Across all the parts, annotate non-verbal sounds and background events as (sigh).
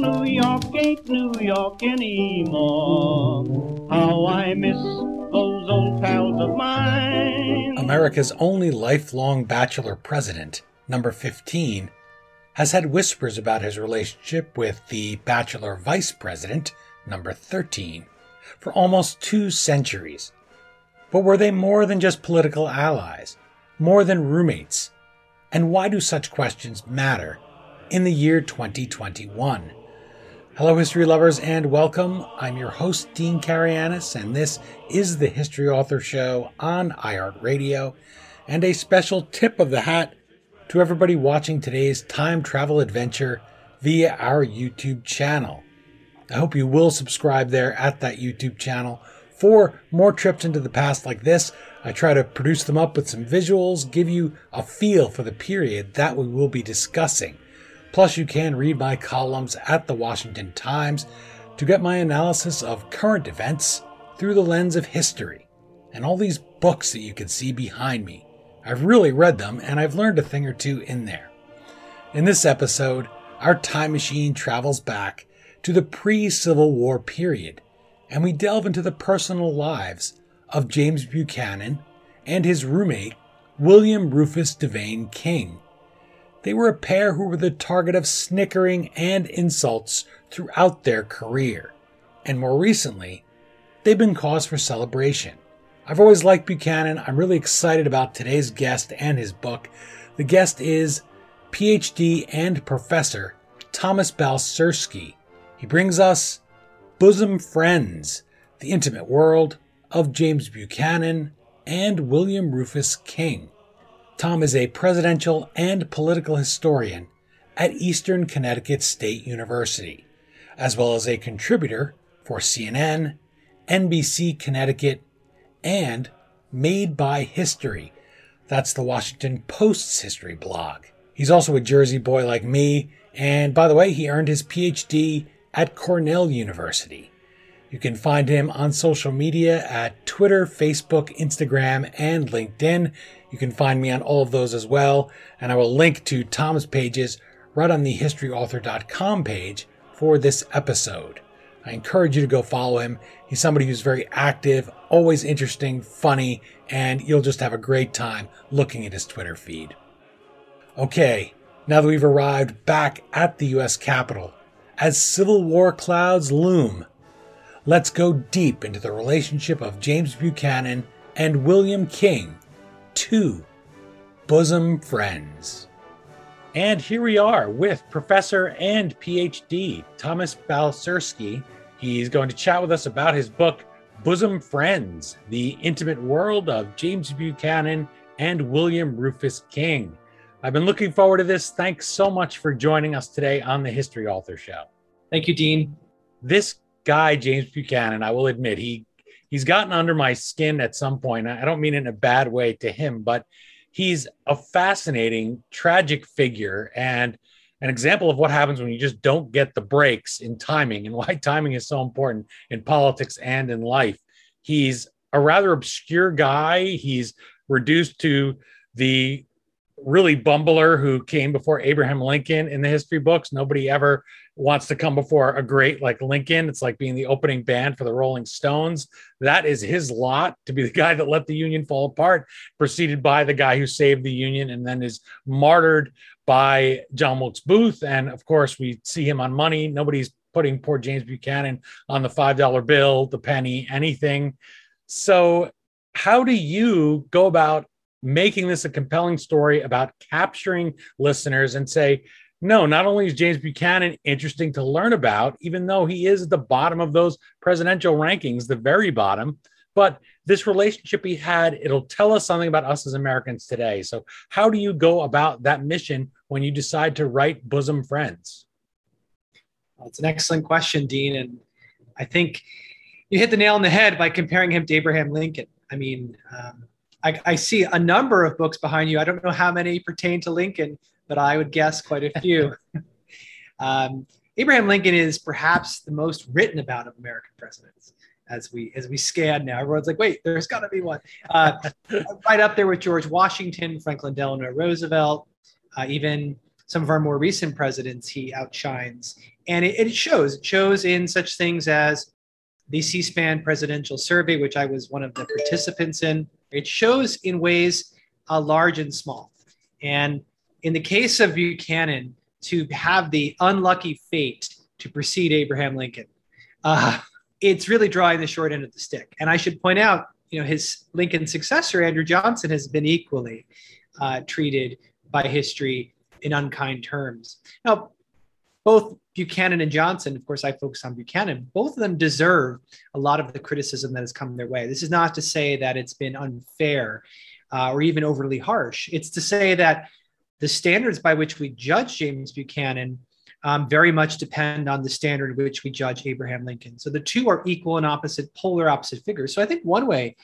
New York ain't New York anymore. How I miss those old pals of mine. America's only lifelong bachelor president, number 15, has had whispers about his relationship with the bachelor vice president, number 13, for almost two centuries. But were they more than just political allies? More than roommates? And why do such questions matter in the year 2021? Hello, history lovers, and welcome. I'm your host, Dean Karayanis, and this is the History Author Show on iHeartRadio, and a special tip of the hat to everybody watching today's time travel adventure via our YouTube channel. I hope you will subscribe there at that YouTube channel for more trips into the past like this. I try to produce them up with some visuals, give you a feel for the period that we will be discussing. Plus, you can read my columns at the Washington Times to get my analysis of current events through the lens of history. And all these books that you can see behind me. I've really read them and I've learned a thing or two in there. In this episode, our time machine travels back to the pre Civil War period, and we delve into the personal lives of James Buchanan and his roommate, William Rufus Devane King. They were a pair who were the target of snickering and insults throughout their career, and more recently, they've been cause for celebration. I've always liked Buchanan. I'm really excited about today's guest and his book. The guest is PhD and professor Thomas Balcerski. He brings us Bosom Friends, the intimate world of James Buchanan and William Rufus King. Tom is a presidential and political historian at Eastern Connecticut State University, as well as a contributor for CNN, NBC Connecticut, and Made by History. That's the Washington Post's history blog. He's also a Jersey boy like me, and by the way, he earned his PhD at Cornell University. You can find him on social media at Twitter, Facebook, Instagram, and LinkedIn. You can find me on all of those as well, and I will link to Tom's pages right on the historyauthor.com page for this episode. I encourage you to go follow him. He's somebody who's very active, always interesting, funny, and you'll just have a great time looking at his Twitter feed. Okay, now that we've arrived back at the US Capitol, as Civil War clouds loom, let's go deep into the relationship of James Buchanan and William King, two bosom friends. And here we are with Professor and PhD Thomas Balcerski He's going to chat with us about his book, Bosom Friends The Intimate World of James Buchanan and William Rufus King. I've been looking forward to this. Thanks so much for joining us today on the History Author Show. Thank you, Dean. This guy, James Buchanan, I will admit, he he's gotten under my skin at some point. I don't mean in a bad way to him, but he's a fascinating, tragic figure. And an example of what happens when you just don't get the breaks in timing and why (laughs) timing is so important in politics and in life. He's a rather obscure guy. He's reduced to the really bumbler who came before Abraham Lincoln in the history books. Nobody ever wants to come before a great like Lincoln. It's like being the opening band for the Rolling Stones. That is his lot to be the guy that let the Union fall apart, preceded by the guy who saved the Union and then is martyred by John Wilkes Booth. And of course, we see him on money. Nobody's putting poor James Buchanan on the $5 bill, the penny, anything. So, how do you go about making this a compelling story about capturing listeners and say, no, not only is James Buchanan interesting to learn about, even though he is at the bottom of those presidential rankings, the very bottom, but this relationship he had, it'll tell us something about us as Americans today. So, how do you go about that mission when you decide to write Bosom Friends? Well, it's an excellent question, Dean. And I think you hit the nail on the head by comparing him to Abraham Lincoln. I mean, um, I, I, see a number of books behind you. I don't know how many pertain to Lincoln, but I would guess quite a few. (laughs) um, Abraham Lincoln is perhaps the most written about of American presidents as we as we scan now. Everyone's like, wait, there's got to be one. Uh, (laughs) right up there with George Washington, Franklin Delano Roosevelt, uh, even some of our more recent presidents he outshines. And it, it shows. It shows in such things as the C SPAN presidential survey, which I was one of the participants in. It shows in ways uh, large and small. And in the case of Buchanan, to have the unlucky fate to precede Abraham Lincoln, uh, it's really drawing the short end of the stick. And I should point out, you know, his Lincoln successor, Andrew Johnson, has been equally uh, treated by history in unkind terms. Now, both Buchanan and Johnson, of course, I focus on Buchanan, both of them deserve a lot of the criticism that has come their way. This is not to say that it's been unfair uh, or even overly harsh. It's to say that the standards by which we judge James Buchanan um, very much depend on the standard which we judge Abraham Lincoln. So the two are equal and opposite, polar opposite figures. So I think one way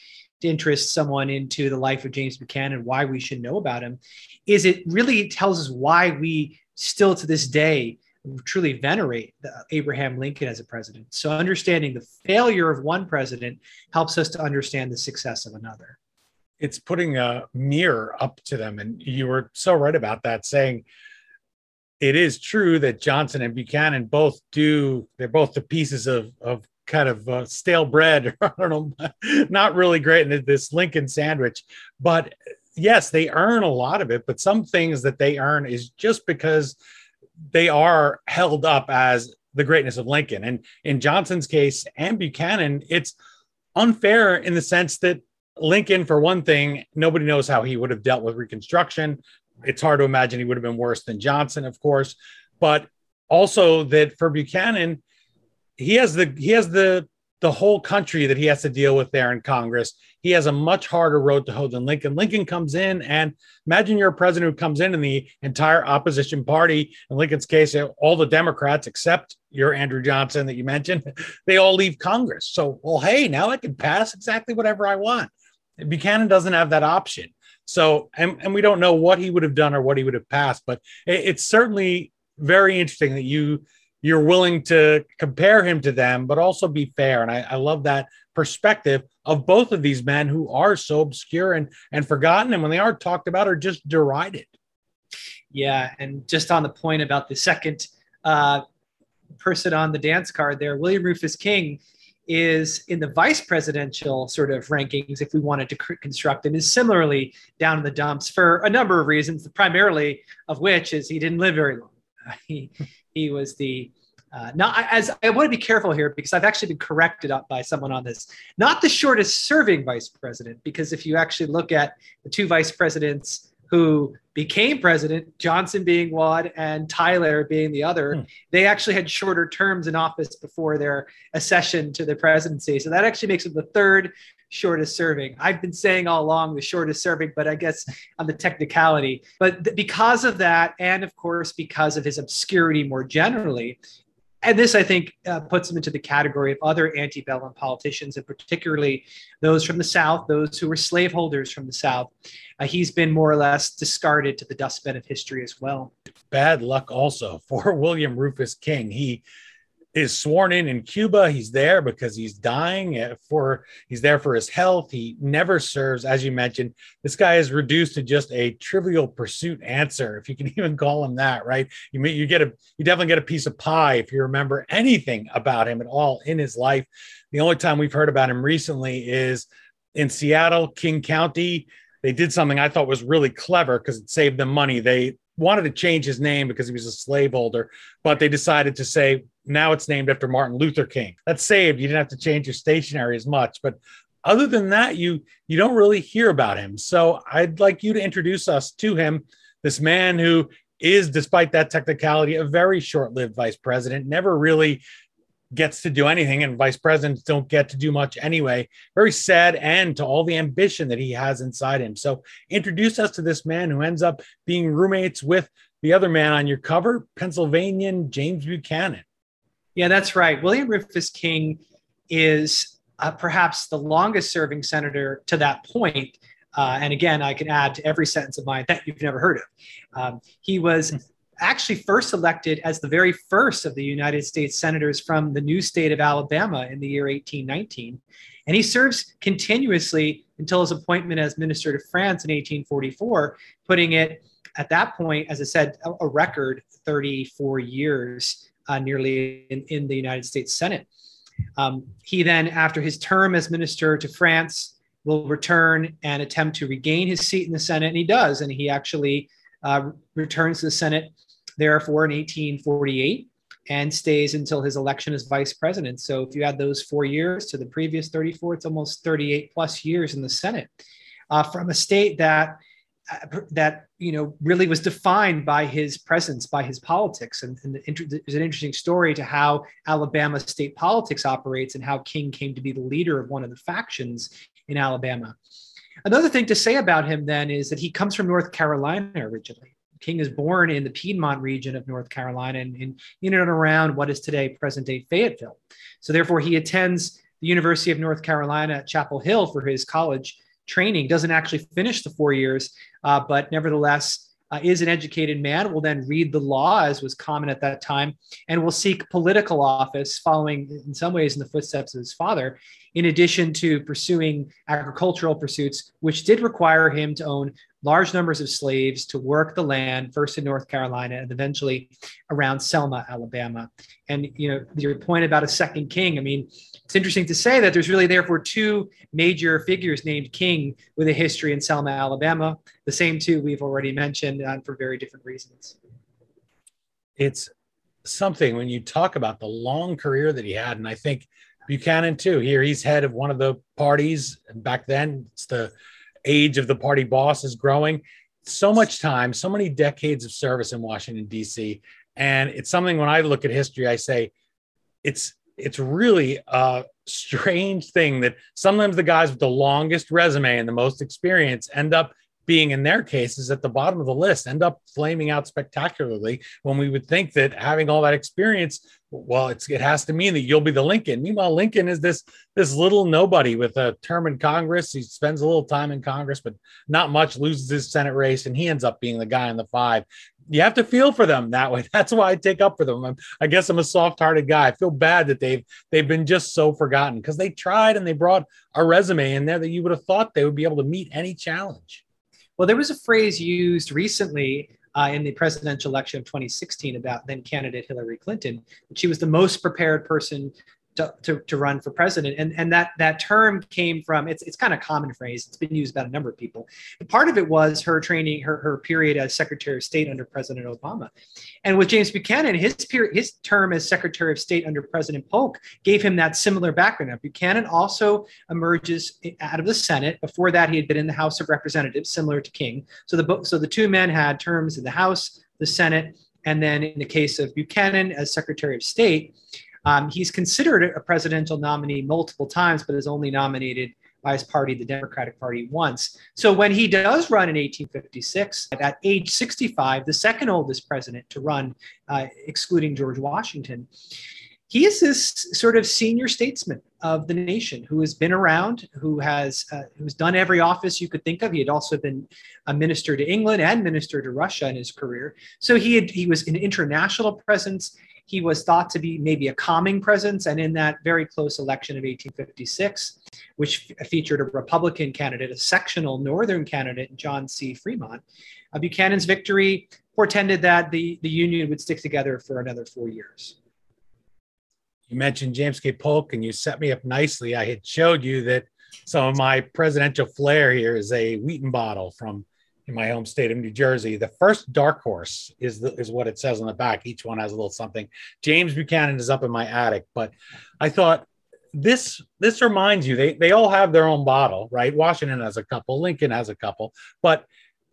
to interest someone into the life of James Buchanan, why we should know about him, is it really tells us why we still to this day truly venerate Abraham Lincoln as a president. So understanding the failure of one president helps us to understand the success of another. It's putting a mirror up to them. And you were so right about that, saying it is true that Johnson and Buchanan both do, they're both the pieces of, of kind of uh, stale bread, (laughs) I don't know, not really great in this Lincoln sandwich. But yes, they earn a lot of it, but some things that they earn is just because they are held up as the greatness of Lincoln. And in Johnson's case and Buchanan, it's unfair in the sense that Lincoln, for one thing, nobody knows how he would have dealt with Reconstruction. It's hard to imagine he would have been worse than Johnson, of course. But also that for Buchanan, he has the he has the the whole country that he has to deal with there in Congress. He has a much harder road to hoe than Lincoln. Lincoln comes in, and imagine you're a president who comes in, and the entire opposition party, in Lincoln's case, all the Democrats except your Andrew Johnson that you mentioned, (laughs) they all leave Congress. So, well, hey, now I can pass exactly whatever I want. Buchanan doesn't have that option. So, and, and we don't know what he would have done or what he would have passed, but it, it's certainly very interesting that you you're willing to compare him to them, but also be fair. And I, I, love that perspective of both of these men who are so obscure and, and forgotten. And when they are talked about, are just derided. Yeah. And just on the point about the second uh, person on the dance card there, William Rufus King is in the vice presidential sort of rankings, if we wanted to construct him, is similarly down in the dumps for a number of reasons, primarily of which is he didn't live very long. (laughs) He he was the uh, not as I want to be careful here because I've actually been corrected up by someone on this. Not the shortest serving vice president, because if you actually look at the two vice presidents who became president, Johnson being one and Tyler being the other, hmm. they actually had shorter terms in office before their accession to the presidency. So that actually makes them the third shortest serving. I've been saying all along the shortest serving, but I guess on the technicality. But th- because of that, and of course, because of his obscurity more generally, and this, I think, uh, puts him into the category of other antebellum politicians, and particularly those from the South, those who were slaveholders from the South. Uh, he's been more or less discarded to the dustbin of history as well. Bad luck also (laughs) for William Rufus King. He is sworn in in Cuba. He's there because he's dying for he's there for his health. He never serves, as you mentioned. This guy is reduced to just a trivial pursuit answer, if you can (laughs) even call him that, right? You mean you get a you definitely get a piece of pie if you remember anything about him at all in his life. The only time we've heard about him recently is in Seattle, King County. They did something I thought was really clever because it saved them money. They wanted to change his name because he was a slaveholder, but they decided to say now it's named after Martin Luther King. That's saved. You didn't have to change your stationery as much, but other than that, you you don't really hear about him. So I'd like you to introduce us to him, this man who is, despite that technicality, a very short-lived vice president. Never really gets to do anything, and vice presidents don't get to do much anyway. Very sad end to all the ambition that he has inside him. So introduce us to this man who ends up being roommates with the other man on your cover, Pennsylvanian James Buchanan. Yeah, that's right. William Rufus King is uh, perhaps the longest serving senator to that point. Uh, and again, I can add to every sentence of mine that you've never heard of. Um, he was actually first elected as the very first of the United States senators from the new state of Alabama in the year 1819. And he serves continuously until his appointment as minister to France in 1844, putting it at that point, as I said, a, a record 34 years uh, nearly in, in, the United States Senate. Um, he then, after his term as minister to France, will return and attempt to regain his seat in the Senate, and he does, and he actually uh, returns to the Senate, therefore, in 1848 and stays until his election as vice president. So if you add those four years to the previous 34, it's almost 38 plus years in the Senate uh, from a state that that you know really was defined by his presence, by his politics. And, and the, there's an interesting story to how Alabama state politics operates and how King came to be the leader of one of the factions in Alabama. Another thing to say about him then is that he comes from North Carolina originally. King is born in the Piedmont region of North Carolina and in, in and around what is today present day Fayetteville. So, therefore, he attends the University of North Carolina at Chapel Hill for his college training. Doesn't actually finish the four years, uh, but nevertheless, uh, is an educated man, will then read the law, as was common at that time, and will seek political office, following in some ways in the footsteps of his father, in addition to pursuing agricultural pursuits, which did require him to own large numbers of slaves to work the land, first in North Carolina and eventually around Selma, Alabama. And you know, your point about a second king, I mean, it's interesting to say that there's really therefore two major figures named king with a history in Selma, Alabama. The same two we've already mentioned uh, for very different reasons. It's something when you talk about the long career that he had, and I think Buchanan too. Here he's head of one of the parties. Back then, it's the age of the party boss is growing. So much time, so many decades of service in Washington D.C. And it's something when I look at history, I say it's it's really a strange thing that sometimes the guys with the longest resume and the most experience end up being in their cases at the bottom of the list end up flaming out spectacularly when we would think that having all that experience well it's it has to mean that you'll be the lincoln. Meanwhile lincoln is this this little nobody with a term in congress. He spends a little time in congress but not much loses his senate race and he ends up being the guy in the five. You have to feel for them that way. (laughs) That's why i take up for them. I'm, i guess i'm a soft-hearted guy. I feel bad that they've they've been just so forgotten because they tried and they brought a resume in there that you would have thought they would be able to meet any challenge well, there was a phrase used recently uh, in the presidential election of 2016 about then candidate Hillary Clinton. She was the most prepared person to, to, to, run for president. And, and that, that term came from, it's, it's kind of common phrase. It's been used by a number of people. Part of it was her training, her, her period as Secretary of State under President Obama. And with James Buchanan, his period, his term as Secretary of State under President Polk gave him that similar background. Now, Buchanan also emerges out of the Senate. Before that, he had been in the House of Representatives, similar to King. So the, so the two men had terms in the House, the Senate, and then in the case of Buchanan as Secretary of State, um, he's considered a presidential nominee multiple times, but is only nominated by his party, the Democratic Party, once. So when he does run in 1856, at age 65, the second oldest president to run, uh, excluding George Washington, he is this sort of senior statesman of the nation who has been around, who has uh, who's done every office you could think of. He had also been a minister to England and minister to Russia in his career. So he had, he was an international presence. He was thought to be maybe a calming presence. And in that very close election of 1856, which featured a Republican candidate, a sectional Northern candidate, John C. Fremont, uh, Buchanan's victory portended that the, the Union would stick together for another four years. You mentioned James K. Polk, and you set me up nicely. I had showed you that some of my presidential flair here is a Wheaton bottle from in my home state of New Jersey. The first dark horse is the, is what it says on the back. Each one has a little something. James Buchanan is up in my attic, but I thought this this reminds you they they all have their own bottle, right? Washington has a couple, Lincoln has a couple, but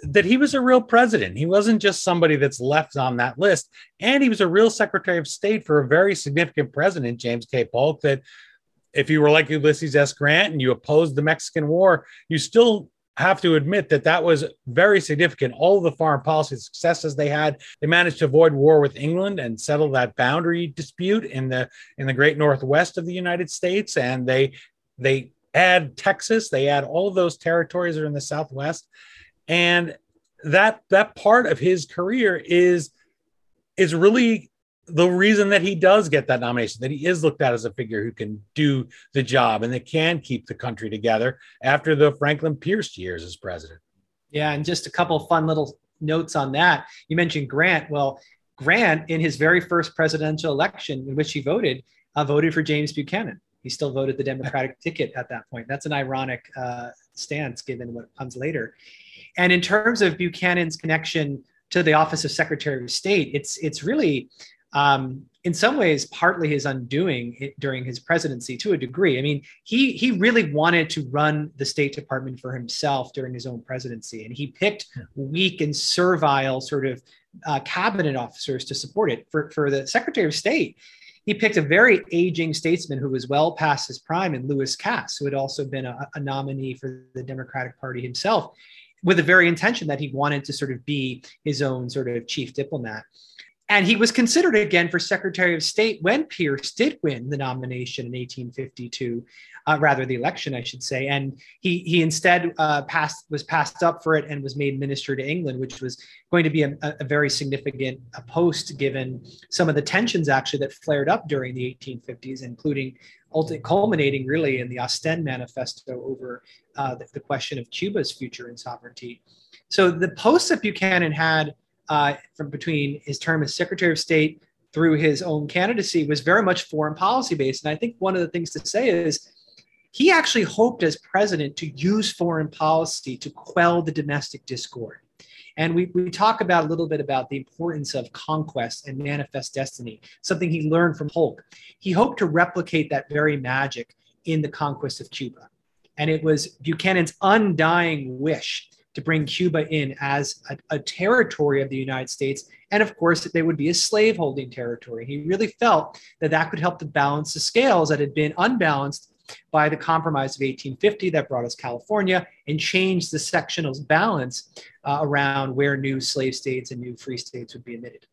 that he was a real president. He wasn't just somebody that's left on that list, and he was a real Secretary of State for a very significant president, James K. Polk. That if you were like Ulysses S. Grant and you opposed the Mexican War, you still have to admit that that was very significant. All the foreign policy successes they had, they managed to avoid war with England and settle that boundary dispute in the in the great northwest of the United States. And they they add Texas, they add all of those territories are in the southwest, and that that part of his career is is really the reason that he does get that nomination, that he is looked at as a figure who can do the job and that can keep the country together after the Franklin Pierce years as president. Yeah, and just a couple fun little notes on that. You mentioned Grant. Well, Grant, in his very first presidential election in which he voted, uh, voted for James Buchanan. He still voted the Democratic (laughs) ticket at that point. That's an ironic uh, stance given what comes later. And in terms of Buchanan's connection to the office of Secretary of State, it's it's really um, in some ways partly his undoing during his presidency to a degree. I mean, he he really wanted to run the State Department for himself during his own presidency, and he picked weak and servile sort of uh, cabinet officers to support it. For for the Secretary of State, he picked a very aging statesman who was well past his prime in Lewis Cass, who had also been a, a nominee for the Democratic Party himself, with the very intention that he wanted to sort of be his own sort of chief diplomat. And he was considered again for Secretary of State when Pierce did win the nomination in 1852, uh, rather the election, I should say. And he he instead uh, passed was passed up for it and was made minister to England, which was going to be a, a very significant a post given some of the tensions actually that flared up during the 1850s, including culminating really in the Ostend Manifesto over uh, the, the question of Cuba's future and sovereignty. So the posts that Buchanan had uh, from between his term as Secretary of State through his own candidacy was very much foreign policy based. And I think one of the things to say is he actually hoped as president to use foreign policy to quell the domestic discord. And we, we talk about a little bit about the importance of conquest and manifest destiny, something he learned from Polk. He hoped to replicate that very magic in the conquest of Cuba. And it was Buchanan's undying wish to bring Cuba in as a, a, territory of the United States. And of course, they would be a slaveholding territory. He really felt that that could help to balance the scales that had been unbalanced by the Compromise of 1850 that brought us California and changed the sectional balance uh, around where new slave states and new free states would be admitted.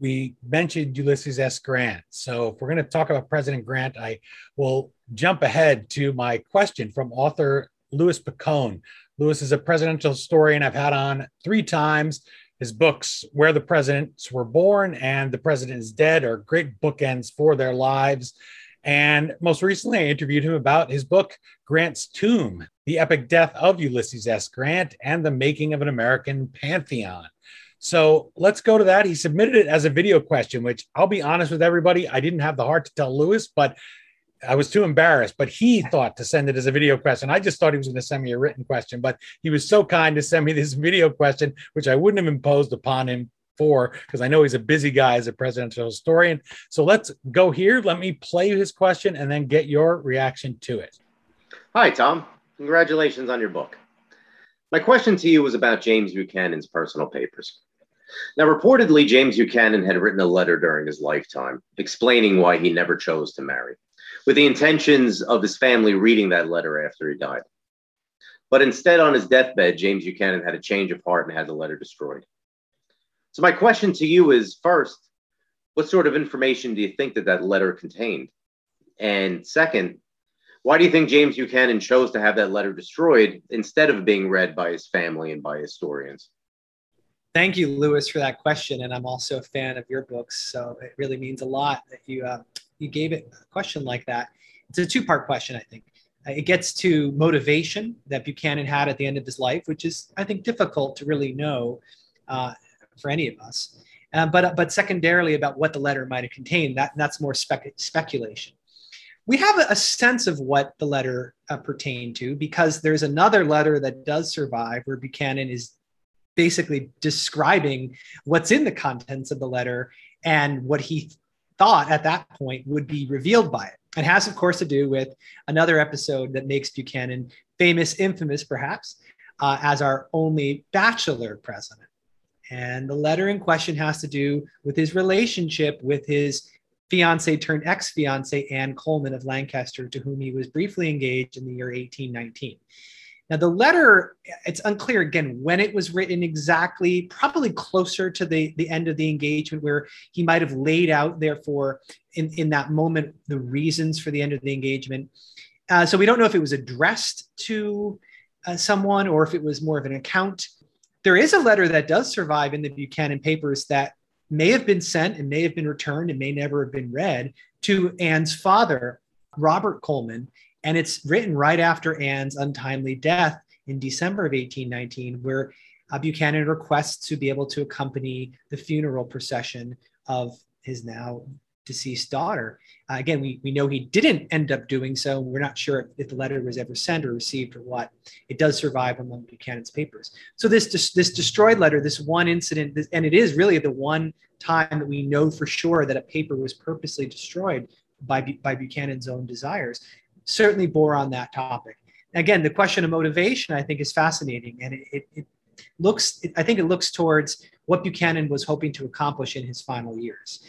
We mentioned Ulysses S. Grant. So if we're going to talk about President Grant, I will jump ahead to my question from author Louis Picone, Louis is a presidential historian I've had on three times. His books, Where the Presidents Were Born and The President is Dead, are great bookends for their lives. And most recently, I interviewed him about his book, Grant's Tomb The Epic Death of Ulysses S. Grant and the Making of an American Pantheon. So let's go to that. He submitted it as a video question, which I'll be honest with everybody, I didn't have the heart to tell Louis, but I was too embarrassed, but he thought to send it as a video question. I just thought he was going to send me a written question, but he was so kind to send me this (laughs) video question, which I wouldn't have imposed upon him for because I know he's a busy guy as a presidential historian. So let's go here. Let me play his question and then get your reaction to it. Hi, Tom. Congratulations on your book. My question to you was about James Buchanan's personal papers. Now, reportedly, James Buchanan had written a letter during his lifetime explaining why he never chose to marry with the intentions of his family reading that letter after he died. But instead, on his deathbed, James Buchanan had a change of heart and had the letter destroyed. So, my question to you is first, what sort of information do you think that that letter contained? And second, why do you think James Buchanan chose to have that letter destroyed instead of being read by his family and by historians? Thank you, Louis, for that question. And I'm also a fan of your books. So it really means a lot that you uh, you gave it a question like that. It's a two part question, I think. Uh, it gets to motivation that Buchanan had at the end of his life, which is, I think, difficult to really know uh, for any of us. Uh, but, but secondarily, about what the letter might have contained, that, that's more spec- speculation. We have a, a, sense of what the letter uh, pertained to because there's another letter that does survive where Buchanan is basically describing what's in the contents of the letter and what he thought at that point would be revealed by it. It has, of course, to do with another episode that makes Buchanan famous, infamous perhaps, uh, as our only bachelor president. And the letter in question has to do with his relationship with his fiance turned ex fiance, Anne Coleman of Lancaster, to whom he was briefly engaged in the year 1819. Now, the letter, it's unclear again when it was written exactly, probably closer to the, the end of the engagement, where he might have laid out, therefore, in, in that moment, the reasons for the end of the engagement. Uh, so we don't know if it was addressed to uh, someone or if it was more of an account. There is a letter that does survive in the Buchanan papers that may have been sent and may have been returned and may never have been read to Anne's father, Robert Coleman, and it's written right after Anne's untimely death in December of 1819, where uh, Buchanan requests to be able to accompany the funeral procession of his now deceased daughter. Uh, again, we, we know he didn't end up doing so. We're not sure if the letter was ever sent or received or what. It does survive among Buchanan's papers. So this this destroyed letter, this one incident, this, and it is really the one time that we know for sure that a paper was purposely destroyed by by Buchanan's own desires, certainly bore on that topic. Again, the question of motivation I think is fascinating, and it, it, it looks I think it looks towards what Buchanan was hoping to accomplish in his final years.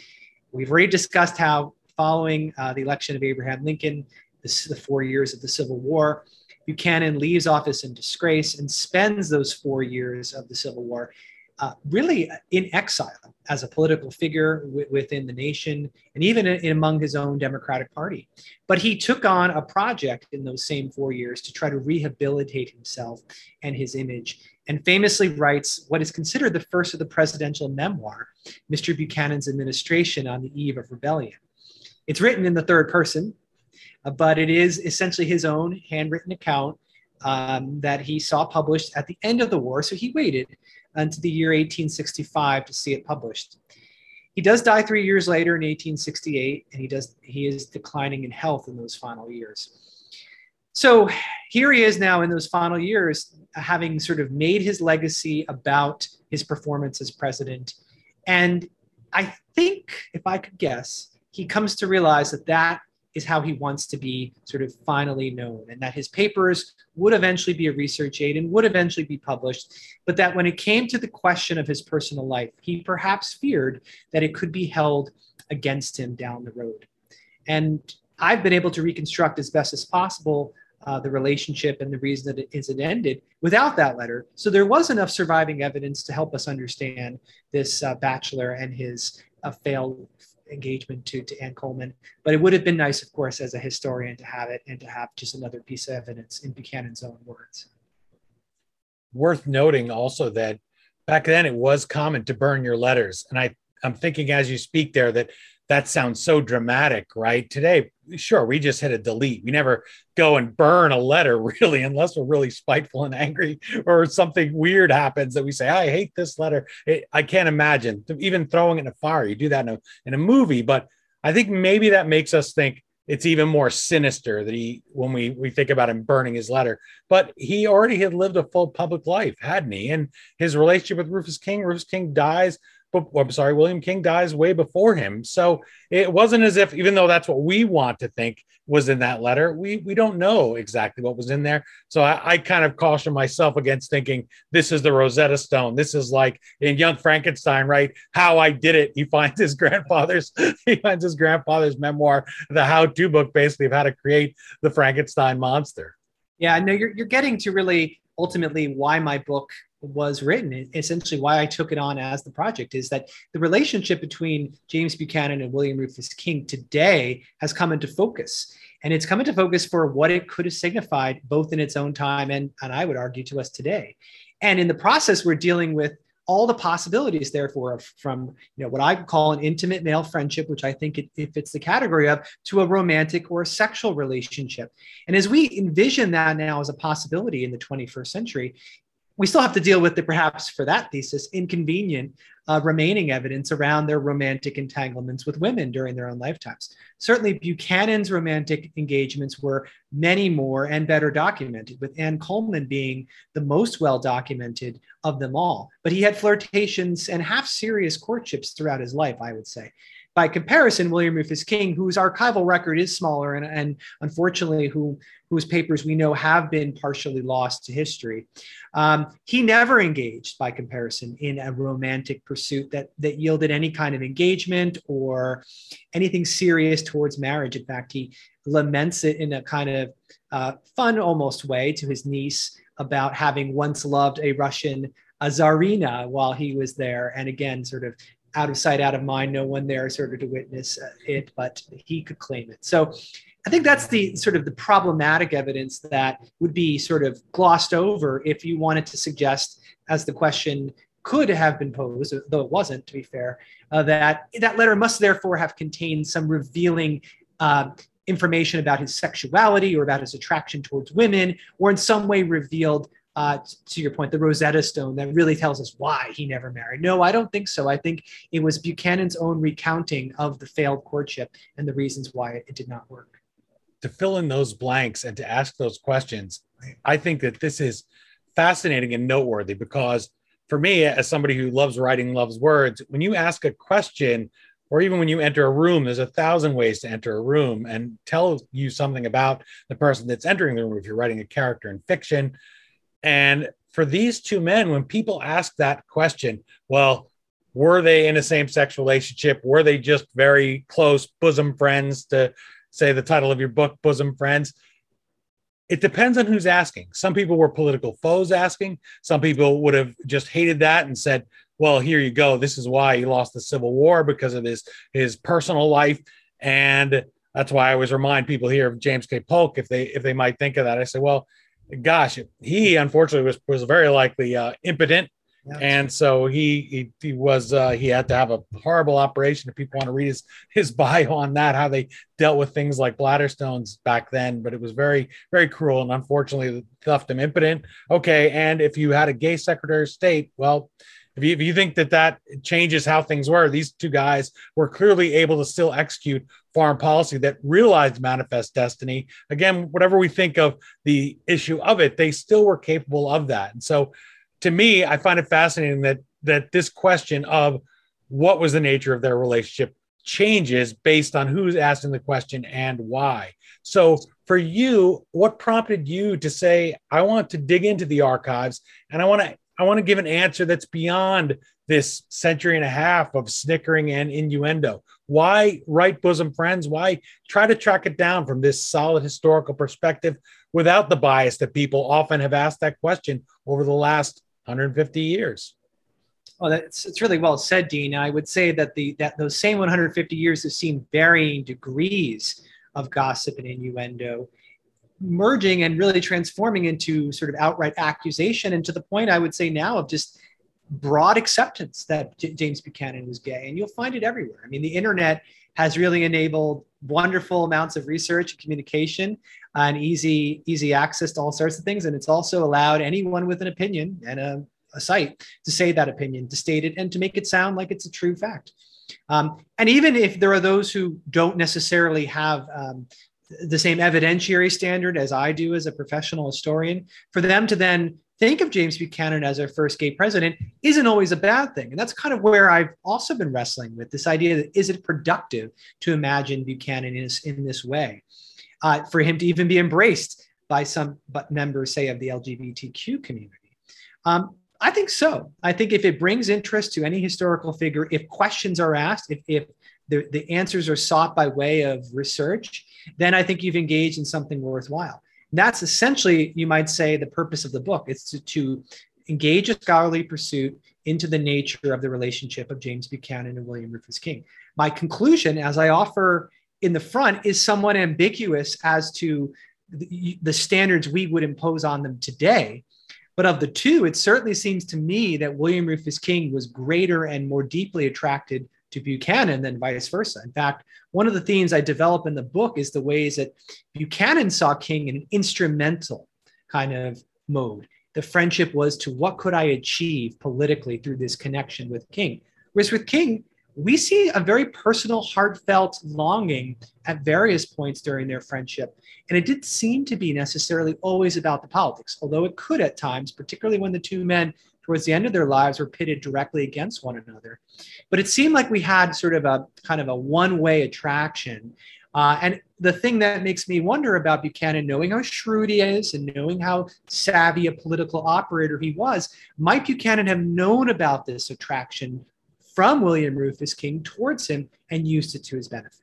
We've already discussed how following uh, the election of Abraham Lincoln, the, the four years of the Civil War, Buchanan leaves office in disgrace and spends those four years of the Civil War uh, really in exile as a political figure w- within the nation and even in, among his own Democratic Party. But he took on a project in those same four years to try to rehabilitate himself and his image, and famously writes what is considered the first of the presidential memoir, Mr. Buchanan's Administration on the Eve of Rebellion. It's written in the third person, uh, but it is essentially his own handwritten account um, that he saw published at the end of the war. So he waited until the year 1865 to see it published. He does die three years later in 1868, and he does he is declining in health in those final years. So here he is now in those final years, having sort of made his legacy about his performance as president. And I think, if I could guess, he comes to realize that that is how he wants to be sort of finally known, and that his papers would eventually be a research aid and would eventually be published. But that when it came to the question of his personal life, he perhaps feared that it could be held against him down the road. And I've been able to reconstruct as best as possible uh, the relationship and the reason that it ended without that letter. So there was enough surviving evidence to help us understand this uh, bachelor and his uh, failed engagement to, to Anne Coleman. But it would have been nice, of course, as a historian to have it and to have just another piece of evidence in Buchanan's own words. Worth noting also that back then it was common to burn your letters. And I, I'm thinking as you speak there that that sounds so dramatic, right? Today, sure, we just hit a delete. We never go and burn a letter (laughs) really, unless we're really spiteful and angry or something weird happens that we say, I hate this letter. It, I can't imagine even throwing it in a fire. You do that in a, in a movie, but I think maybe that makes us think it's even more sinister that he, when we, we think about him burning his letter, but he already had lived a full public life, hadn't he? And his relationship with Rufus King, Rufus King dies I'm sorry, William King dies way before him. So it wasn't as if, even though that's what we want to think was in that letter, we we don't know exactly what was in there. So I, I kind of caution myself against thinking this is the Rosetta Stone. This is like in Young Frankenstein, right? How I did it. He (laughs) finds his grandfather's he finds his grandfather's memoir, the how-to book, basically of how to create the Frankenstein monster. Yeah, no, you're you're getting to really ultimately why my book was written. Essentially why i took it on as the project is that the relationship between james buchanan and william rufus king today has come into focus. And it's come into focus for what it could have signified both in its own time and, and i would argue to us today. And in the process we're dealing with all the possibilities therefore from you know what i call an intimate male friendship which i think it, it, fits the category of to a romantic or a sexual relationship. And as we envision that now as a possibility in the 21st century we still have to deal with the perhaps for that thesis inconvenient uh, remaining evidence around their romantic entanglements with women during their own lifetimes. Certainly, Buchanan's romantic engagements were many more and better documented, with Anne Coleman being the most well documented of them all. But he had flirtations and half serious courtships throughout his life, I would say by comparison, William Rufus King, whose archival record is smaller and, and unfortunately who, whose papers we know have been partially lost to history, um, he never engaged, by comparison, in a romantic pursuit that, that yielded any kind of engagement or anything serious towards marriage. In fact, he laments it in a kind of uh, fun almost way to his niece about having once loved a Russian a czarina while he was there and again sort of out of sight, out of mind, no one there sort of to witness uh, it, but he could claim it. So I think that's the sort of the problematic evidence that would be sort of glossed over if you wanted to suggest, as the question could have been posed, though it wasn't, to be fair, uh, that that letter must therefore have contained some revealing uh, information about his sexuality or about his attraction towards women, or in some way revealed uh, to your point, the Rosetta Stone that really tells us why he never married. No, I don't think so. I think it was Buchanan's own recounting of the failed courtship and the reasons why it, it did not work. To fill in those blanks and to ask those questions, I think that this is fascinating and noteworthy because for me, as somebody who loves writing, loves words, when you ask a question, or even when you enter a room, there's a thousand ways to enter a room and tell you something about the person that's entering the room if you're writing a character in fiction. And for these two men, when people ask that question, well, were they in a same sex relationship? Were they just very close bosom friends to say the title of your book, Bosom Friends? It depends on who's asking. Some people were political foes asking. Some people would have just hated that and said, well, here you go. This is why he lost the Civil War because of his his personal life. And that's why I always remind people here of James K. Polk if they if they might think of that. I say, well, gosh, he unfortunately was was very likely uh, impotent and so he he, he was uh, he had to have a horrible operation. If people want to read his his (laughs) bio on that, how they dealt with things like bladder stones back then, but it was very very cruel and unfortunately left him impotent. Okay, and if you had a gay secretary of state, well. If you, if you think that that changes how things were, these two guys were clearly able to still execute foreign policy that realized manifest destiny. Again, whatever we think of the issue of it, they still were capable of that. And so to me, I find it fascinating that that this question of what was the nature of their relationship changes based on who's asking the question and why. So for you, what prompted you to say, I want to dig into the archives and I want to I want to give an answer that's beyond this century and a half of snickering and innuendo. Why write bosom friends? Why try to track it down from this solid historical perspective without the bias that people often have asked that question over the last 150 years. Well, that's it's really well said, Dean. I would say that the that those same 150 years have seen varying degrees of gossip and innuendo merging and really transforming into sort of outright accusation and to the point I would say now of just broad acceptance that J- James Buchanan was gay. And you'll find it everywhere. I mean, the internet has really enabled wonderful amounts of research and communication and easy easy access to all sorts of things and it's also allowed anyone with an opinion and a, a site to say that opinion to state it and to make it sound like it's a true fact um, and even if there are those who don't necessarily have um, the same evidentiary standard as I do as a professional historian, for them to then think of James Buchanan as our first gay president isn't always a bad thing. And that's kind of where I've also been wrestling with this idea that is it productive to imagine Buchanan in this, in this way? Uh, for him to even be embraced by some but members, say, of the LGBTQ community. Um, I think so. I think if it brings interest to any historical figure, if questions are asked, if, if the, the answers are sought by way of research, then I think you've engaged in something worthwhile that's essentially, you might say, the purpose of the book. It's to, to engage a scholarly pursuit into the nature of the relationship of James Buchanan and William Rufus King. My conclusion, as I offer in the front, is somewhat ambiguous as to the, the standards we would impose on them today. But of the two, it certainly seems to me that William Rufus King was greater and more deeply attracted to Buchanan than vice versa. In fact, one of the themes I develop in the book is the ways that Buchanan saw King in an instrumental kind of mode. The friendship was to what could I achieve politically through this connection with King. Whereas with King, we see a very personal, heartfelt longing at various points during their friendship. And it didn't seem to be necessarily always about the politics, although it could at times, particularly when the two men towards the end of their lives were pitted directly against one another. But it seemed like we had sort of a kind of a one way attraction. Uh, and the thing that makes me wonder about Buchanan, knowing how shrewd he is and knowing how savvy a political operator he was, might Buchanan have known about this attraction from William Rufus King towards him and used it to his benefit?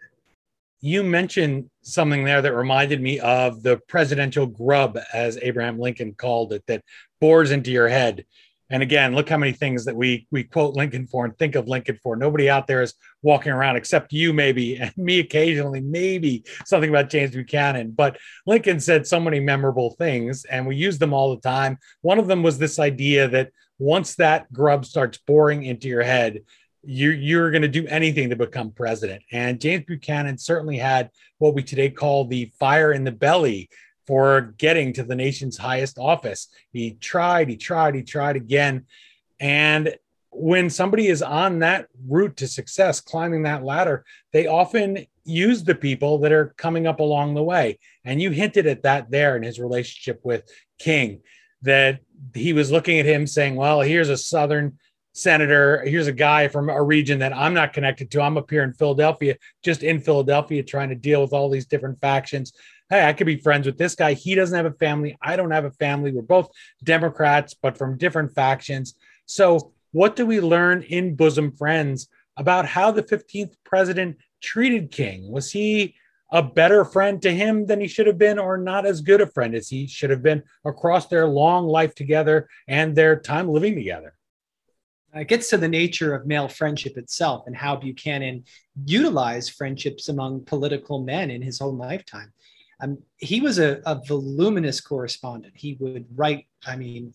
You mentioned something there that reminded me of the presidential grub, as Abraham Lincoln called it, that bores into your head. And again, look how many things that we we quote Lincoln for and think of Lincoln for. Nobody out there is walking around except you, maybe, (laughs) and me occasionally, maybe something about James Buchanan. But Lincoln said so many memorable things, and we use them all the time. One of them was this idea that once that grub starts boring into your head, you're, you're going to do anything to become president. And James Buchanan certainly had what we today call the fire in the belly for getting to the nation's highest office. He tried, he tried, he tried again. And when somebody is on that route to success, climbing that ladder, they often use the people that are coming up along the way. And you hinted at that there in his relationship with King, that he was looking at him saying, Well, here's a Southern senator. Here's a guy from a region that I'm not connected to. I'm up here in Philadelphia, just in Philadelphia, trying to deal with all these different factions. Hey, I could be friends with this guy. He doesn't have a family. I don't have a family. We're both Democrats, but from different factions. So, what do we learn in Bosom Friends about how the 15th president treated King? Was he a better friend to him than he should have been, or not as good a friend as he should have been across their long life together and their time living together? It gets to the nature of male friendship itself and how Buchanan utilized friendships among political men in his own lifetime. Um, he was a, a, voluminous correspondent. He would write. I mean,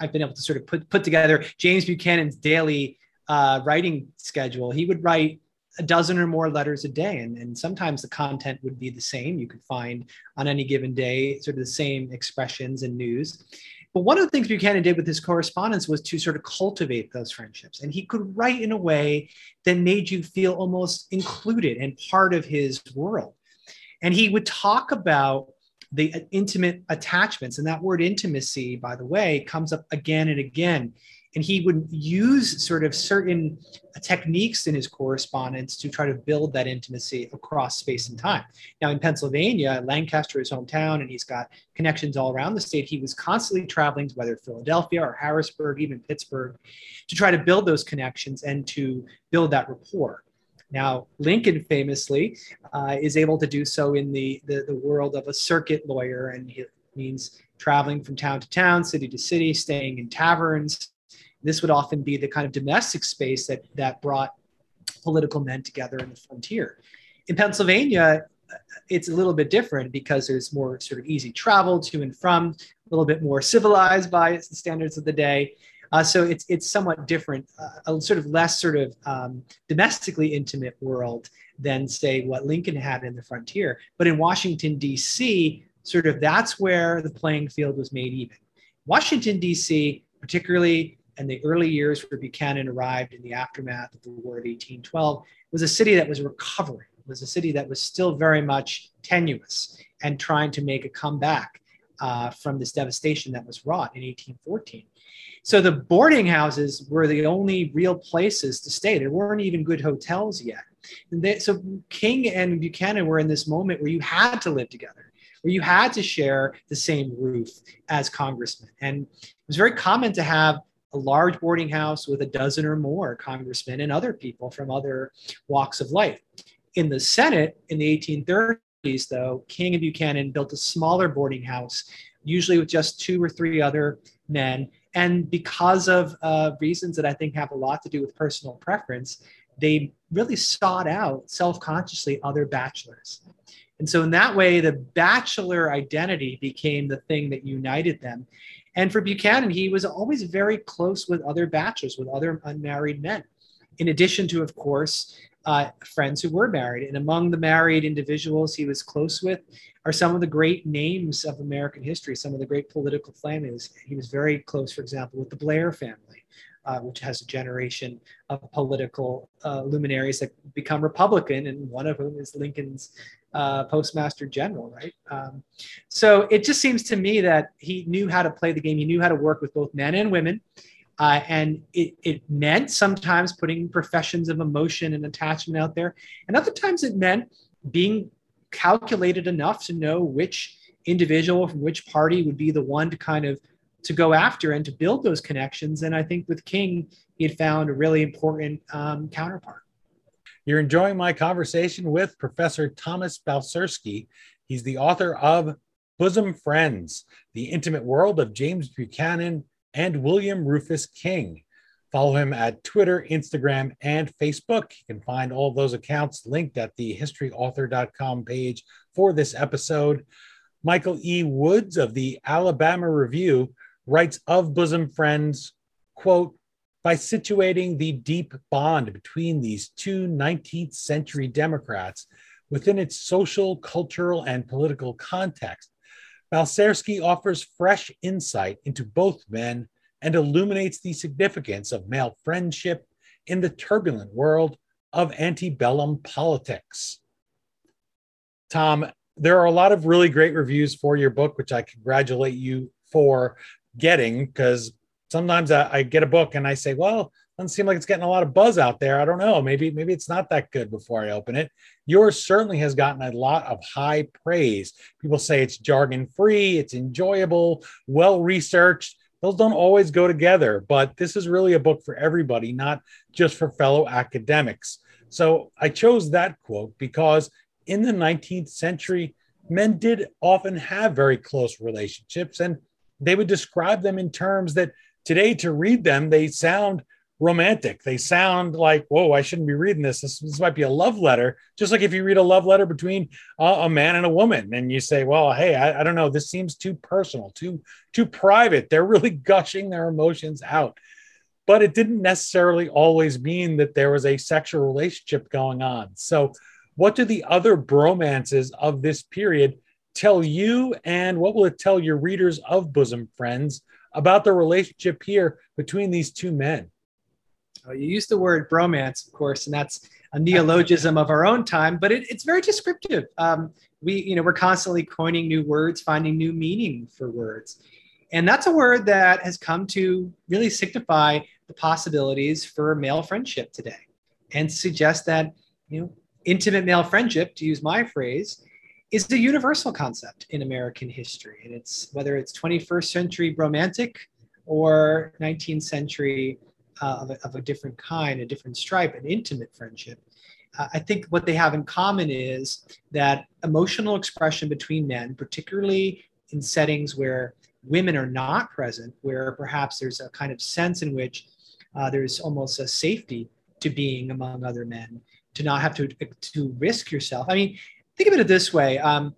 I've been able to sort of put put together James Buchanan's daily uh, writing schedule. He would write a dozen or more letters a day. And, and sometimes the content would be the same. You could find on any given day sort of the same expressions and news. But one of the things Buchanan did with his correspondence was to sort of cultivate those friendships. And he could write in a way that made you feel almost included and part of his world. And he would talk about the intimate attachments. And that word intimacy, by the way, comes up again and again and he would use sort of certain techniques in his correspondence to try to build that intimacy across space and time. Now, in Pennsylvania, Lancaster, his hometown, and he's got connections all around the state. He was constantly traveling to whether Philadelphia or Harrisburg, even Pittsburgh, to try to build those connections and to build that rapport. Now, Lincoln famously uh, is able to do so in the, the, the world of a circuit lawyer, and it means traveling from town to town, city to city, staying in taverns, this would often be the kind of domestic space that, that brought political men together in the frontier. In Pennsylvania, it's a little bit different because there's more sort of easy travel to and from, a little bit more civilized by the standards of the day. Uh, so it's it's somewhat different, uh, a sort of less sort of um, domestically intimate world than say what Lincoln had in the frontier. But in Washington D.C., sort of that's where the playing field was made even. Washington D.C., particularly in the early years where Buchanan arrived in the aftermath of the War of 1812 was a city that was recovering. Was a city that was still very much tenuous and trying to make a comeback uh, from this devastation that was wrought in 1814. So the boarding houses were the only real places to stay. There weren't even good hotels yet. They, so King and Buchanan were in this moment where you had to live together, where you had to share the same roof as congressmen. And it was very common to have a large boarding house with a dozen or more congressmen and other people from other walks of life. In the Senate in the 1830s, though, King and Buchanan built a smaller boarding house, usually with just two or three other men. And because of uh, reasons that I think have a lot to do with personal preference, they really sought out self consciously other bachelors. And so, in that way, the bachelor identity became the thing that united them. And for Buchanan, he was always very close with other bachelors, with other unmarried men, in addition to, of course, uh, friends who were married. And among the married individuals he was close with are some of the great names of American history, some of the great political families. He was very close, for example, with the Blair family, uh, which has a generation of political uh, luminaries that become Republican, and one of whom is Lincoln's uh, postmaster general, right? Um, so it just seems to me that he knew how to play the game. He knew how to work with both men and women. Uh, and it, it meant sometimes putting professions of emotion and attachment out there. And other times it meant being calculated enough to know which individual from which party would be the one to kind of to go after and to build those connections. And I think with King, he had found a really important um, counterpart. You're enjoying my conversation with Professor Thomas Balcerski. He's the author of Bosom Friends The Intimate World of James Buchanan and William Rufus King. Follow him at Twitter, Instagram, and Facebook. You can find all those accounts linked at the historyauthor.com page for this episode. Michael E. Woods of the Alabama Review writes of Bosom Friends, quote, by situating the deep bond between these two 19th century Democrats within its social, cultural, and political context. Balcerski offers fresh insight into both men and illuminates the significance of male friendship in the turbulent world of antebellum politics. Tom, there are a lot of really great reviews for your book, which I congratulate you for getting because sometimes I, I, get a book and I say, well, doesn't seem like it's getting a lot of buzz out there. I don't know. Maybe maybe it's not that good before I open it. Yours certainly has gotten a lot of high praise. People say it's jargon free, it's enjoyable, well researched. Those don't always go together, but this is really a book for everybody, not just for fellow academics. So I chose that quote because in the 19th century, men did often have very close relationships and they would describe them in terms that today to read them, they sound romantic. They sound like, whoa, I shouldn't be reading this. This, this might be a love letter. Just like if you read a love letter between a man and a woman, and you say, well, hey, I, I don't know, this seems too personal, too too private. They're really (laughs) gushing their emotions out. But it didn't necessarily always mean that there was a sexual relationship going on. So, what do the other bromances of this period tell you, and what will it tell your readers of Bosom Friends about the relationship here between these two men? You use the word bromance, of course, and that's a neologism of our own time, but it, it's very descriptive. Um, we, you know, we're constantly coining new words, finding new meaning for words. And that's a word that has come to really signify the possibilities for male friendship today and suggest that, you know, intimate male friendship, to use my phrase, is a universal concept in American history. And it's whether it's 21st century romantic or 19th century uh, of, a, of, a, different kind, a different stripe, an intimate friendship. Uh, I think what they have in common is that emotional expression between men, particularly in settings where women are not present, where perhaps there's a kind of sense in which uh, there's almost a safety to being among other men, to not have to, to risk yourself. I mean, think of it this way. Um,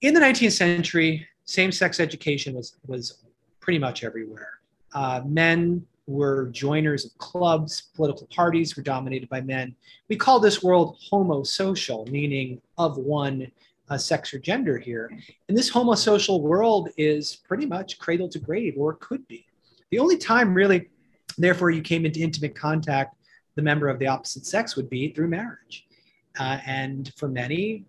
in the 19th century, same-sex education was, was pretty much everywhere. Uh, men were joiners of clubs, political parties were dominated by men. We call this world homosocial, meaning of one uh, sex or gender here. And this homosocial world is pretty much cradle to grave, or could be. The only time, really, therefore, you came into intimate contact, the member of the opposite sex would be through marriage. Uh, and for many,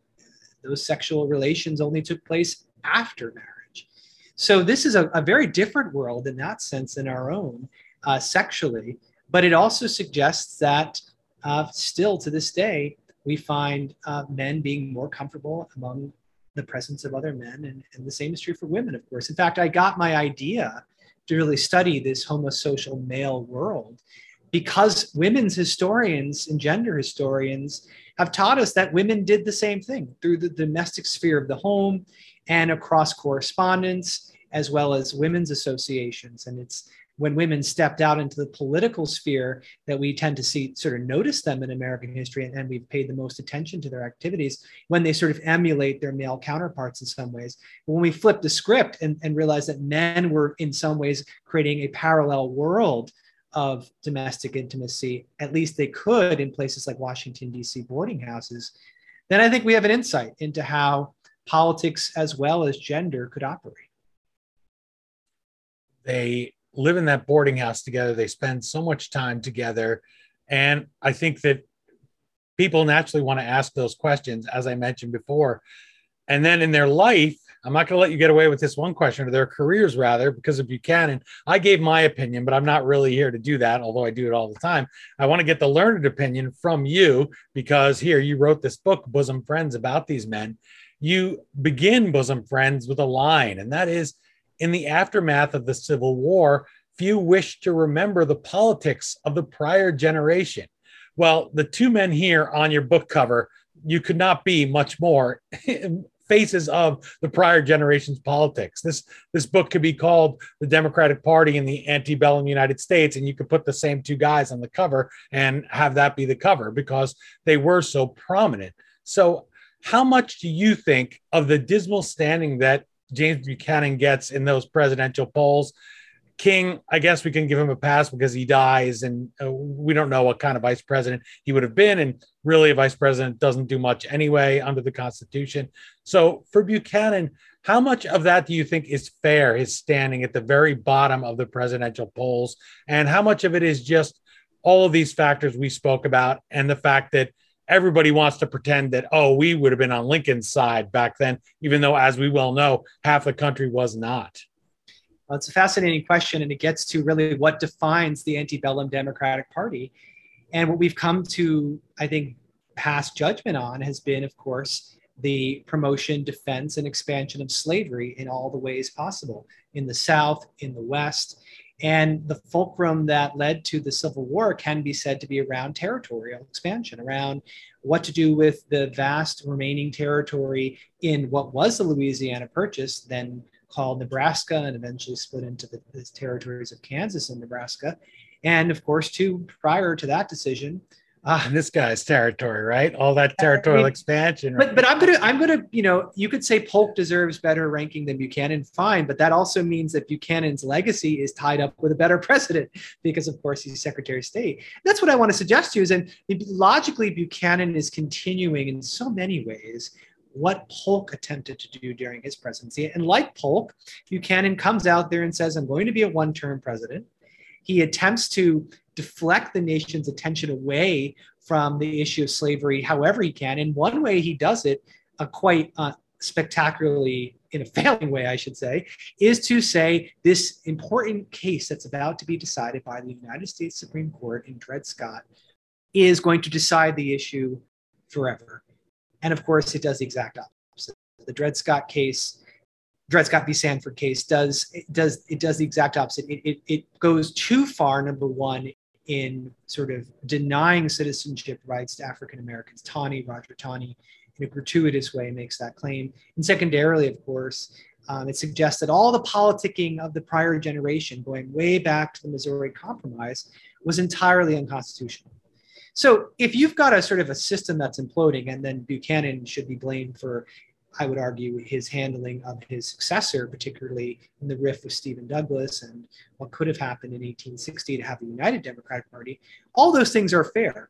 those sexual relations only took place after marriage. So this is a, a very different world in that sense than our own uh, sexually, but it also suggests that uh, still to this day, we find uh, men being more comfortable among the presence of other men, and, and the same is true for women, of course. In fact, I got my idea to really study this homosocial male world because women's historians and gender historians have taught us that women did the same thing through the domestic sphere of the home and across correspondence as well as women's associations and it's when women stepped out into the political sphere that we tend to see sort of notice them in American history and, and, we've paid the most attention to their activities when they sort of emulate their male counterparts in some ways. But when we flip the script and, and realize that men were in some ways creating a parallel world of domestic intimacy, at least they could in places like Washington, D.C. boarding houses, then I think we have an insight into how politics as well as gender could operate. They live in that boarding house together. They spend so much time together. And I think that people naturally want to ask those questions, as I mentioned before. And then in their life, I'm not going to let you get away with this one question, or their careers rather, because of Buchanan. I gave my opinion, but I'm not really here to do that, although I do it all the time. I want to get the learned opinion from you because here you wrote this book, Bosom Friends, about these men. You begin Bosom Friends with a line, and that is in the aftermath of the Civil War, few wished to remember the politics of the prior generation. Well, the two men here on your book cover, you could not be much more faces of the prior generation's politics. This this book could be called The Democratic Party in the Antebellum United States, and you could put the same two guys on the cover and have that be the cover because they were so prominent. So, how much do you think of the dismal standing that James Buchanan gets in those presidential polls King, I guess we can give him a pass because he dies, and uh, we don't know what kind of vice president he would have been. And really, a vice president doesn't do much anyway under the Constitution. So for Buchanan, how much of that do you think is fair, his standing at the very bottom of the presidential polls? And how much of it is just all of these factors we spoke about and the fact that everybody wants to pretend that, oh, we would have been on Lincoln's side back then, even though, as we well know, half the country was not? Well, it's a fascinating question, and it gets to really what defines the antebellum Democratic Party. And what we've come to, I think, pass judgment on has been, of course, the promotion, defense, and expansion of slavery in all the ways possible in the South, in the West. And the fulcrum that led to the Civil War can be said to be around territorial expansion, around what to do with the vast remaining territory in what was the Louisiana Purchase, then called Nebraska and eventually split into the, the territories of Kansas and Nebraska. And of course, prior to that decision, uh, and this guy's territory, right? All that territorial I mean, expansion. Right? But but I'm gonna I'm gonna you know you could say Polk deserves better ranking than Buchanan, fine, but that also means that Buchanan's legacy is tied up with a better (laughs) president because of course he's Secretary of State. That's what I want to suggest to you is and logically Buchanan is continuing in so many ways what Polk attempted to do during his presidency. And like Polk, Buchanan comes out there and says, I'm going to be a one term president. He attempts to deflect the nation's attention away from the issue of slavery however he can. And one way he does it, uh, quite uh, spectacularly in a failing way, I should say, is to say this important case that's about to be decided by the United States Supreme Court in Dred Scott is going to decide the issue forever. And of course, it does the exact opposite. The Dred Scott case, Dred Scott v. Sandford case, does it does it does the exact opposite. It, it, it goes too far. Number one, in sort of denying citizenship rights to African Americans. Taney, Roger Taney, in a gratuitous way, makes that claim. And secondarily, of course, um, it suggests that all the politicking of the prior generation, going way back to the Missouri Compromise, was entirely unconstitutional. So if you've got a sort of a system that's imploding, and then Buchanan should be blamed for, I would argue, his handling of his successor, particularly in the rift with Stephen Douglas and what could have happened in 1860 to have a united Democratic Party, all those things are fair.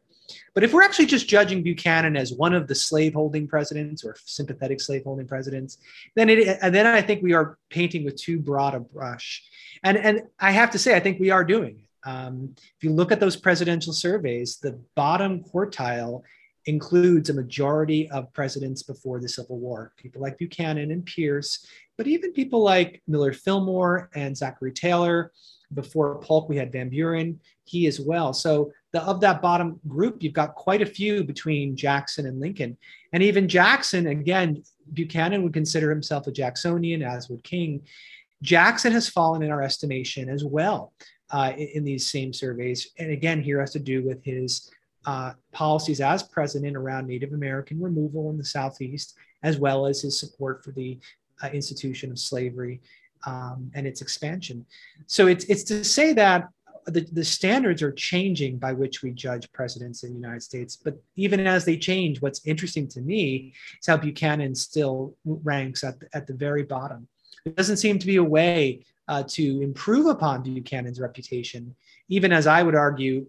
But if we're actually just judging Buchanan as one of the slaveholding presidents or sympathetic slaveholding presidents, then it then I think we are painting with too broad a brush. And and I have to say, I think we are doing it. Um, if you look at those presidential surveys, the bottom quartile includes a majority of presidents before the Civil War, people like Buchanan and Pierce, but even people like Millard Fillmore and Zachary Taylor. Before Polk, we had Van Buren, he as well. So the, of that bottom group, you've got quite a few between Jackson and Lincoln. And even Jackson, again, Buchanan would consider himself a Jacksonian, as would King. Jackson has fallen in our estimation as well uh, in, in, these same surveys. And again, here has to do with his uh, policies as president around Native American removal in the Southeast, as well as his support for the uh, institution of slavery um, and its expansion. So it's, it's to say that the, the standards are changing by which we judge presidents in the United States. But even as they change, what's interesting to me is how Buchanan still ranks at the, at the very bottom. There doesn't seem to be a way uh, to improve upon Buchanan's reputation, even as I would argue,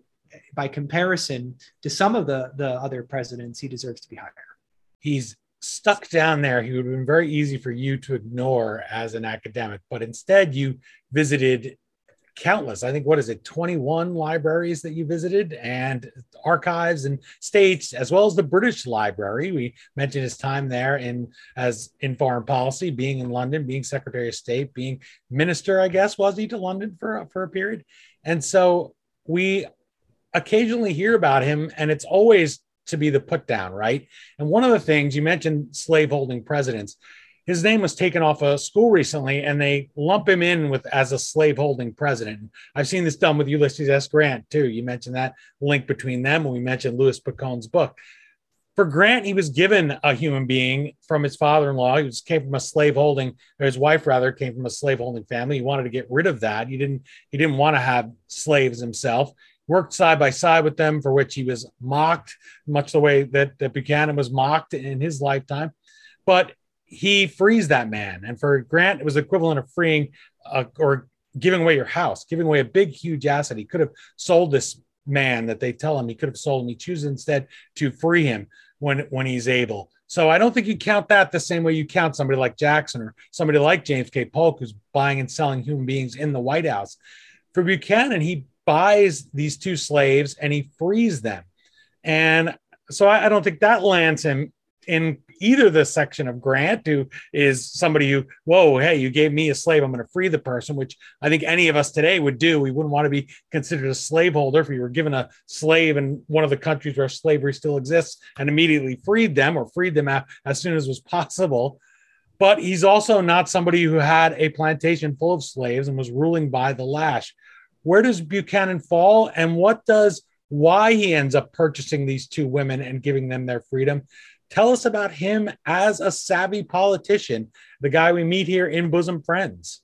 by comparison to some of the, the other presidents, he deserves to be higher. He's stuck down there. He would have been very easy for you to ignore as an academic, but instead you visited countless i think what is it 21 libraries that you visited and archives and states as well as the british library we mentioned his time there in as in foreign policy being in london being secretary of state being minister i guess was he to london for for a period and so we occasionally hear about him and it's always to be the put down right and one of the things you mentioned slaveholding presidents his name was taken off a school recently and they lump him in with as a slaveholding president. I've seen this done with Ulysses S. Grant too. You mentioned that link between them when we mentioned Louis Picone's book. For Grant, he was given a human being from his father-in-law. He came from a slaveholding, or his wife rather came from a slaveholding family. He wanted to get rid of that. He didn't. He didn't want to have slaves himself worked side by side with them, for which he was mocked, much the way that, that Buchanan was mocked in his lifetime. But he frees that man. And for Grant, it was equivalent of freeing uh, or giving away your house, giving away a big, huge asset. He could have sold this man that they tell him he could have sold him. He chooses instead to free him when when he's able. So I don't think you count that the same way you count somebody like Jackson or somebody like James K. Polk, who's buying and selling human beings in the White House. For Buchanan, he buys these two slaves and he frees them. And so I, I don't think that lands him in either the section of Grant, who is somebody who, whoa, hey, you gave me a slave, I'm going to free the person, which I think any of us today would do. We wouldn't want to be considered a slaveholder if you were given a slave in one of the countries where slavery still exists and immediately freed them or freed them as soon as was possible. But he's also not somebody who had a plantation full of slaves and was ruling by the lash. Where does Buchanan fall, and what does why he ends up purchasing these two women and giving them their freedom Tell us about him as a savvy politician, the guy we meet here in Bosom Friends.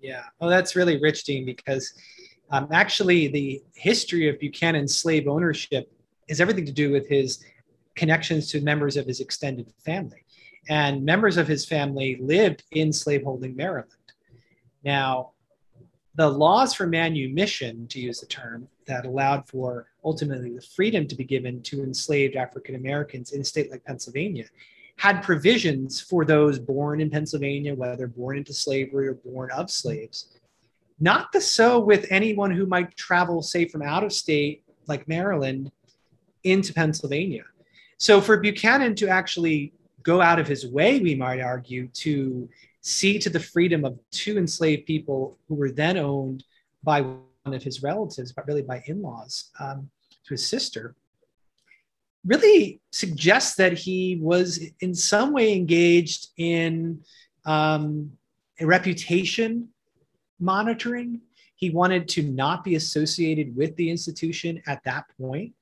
Yeah, oh, that's really rich, Dean, because um, actually the history of Buchanan's slave ownership has everything to do with his connections to members of his extended family. And members of his family lived in slaveholding Maryland. Now, the laws for manumission, to use the term, that allowed for ultimately the freedom to be given to enslaved African Americans in a state like Pennsylvania had provisions for those born in Pennsylvania, whether born into slavery or born of slaves. Not the so with anyone who might travel, say, from out of state, like Maryland, into Pennsylvania. So for Buchanan to actually go out of his way, we might argue, to see to the freedom of two enslaved people who were then owned by one of his relatives, but really by in laws um, to his sister, really suggests that he was in some way engaged in um, reputation monitoring. He wanted to not be associated with the institution at that point.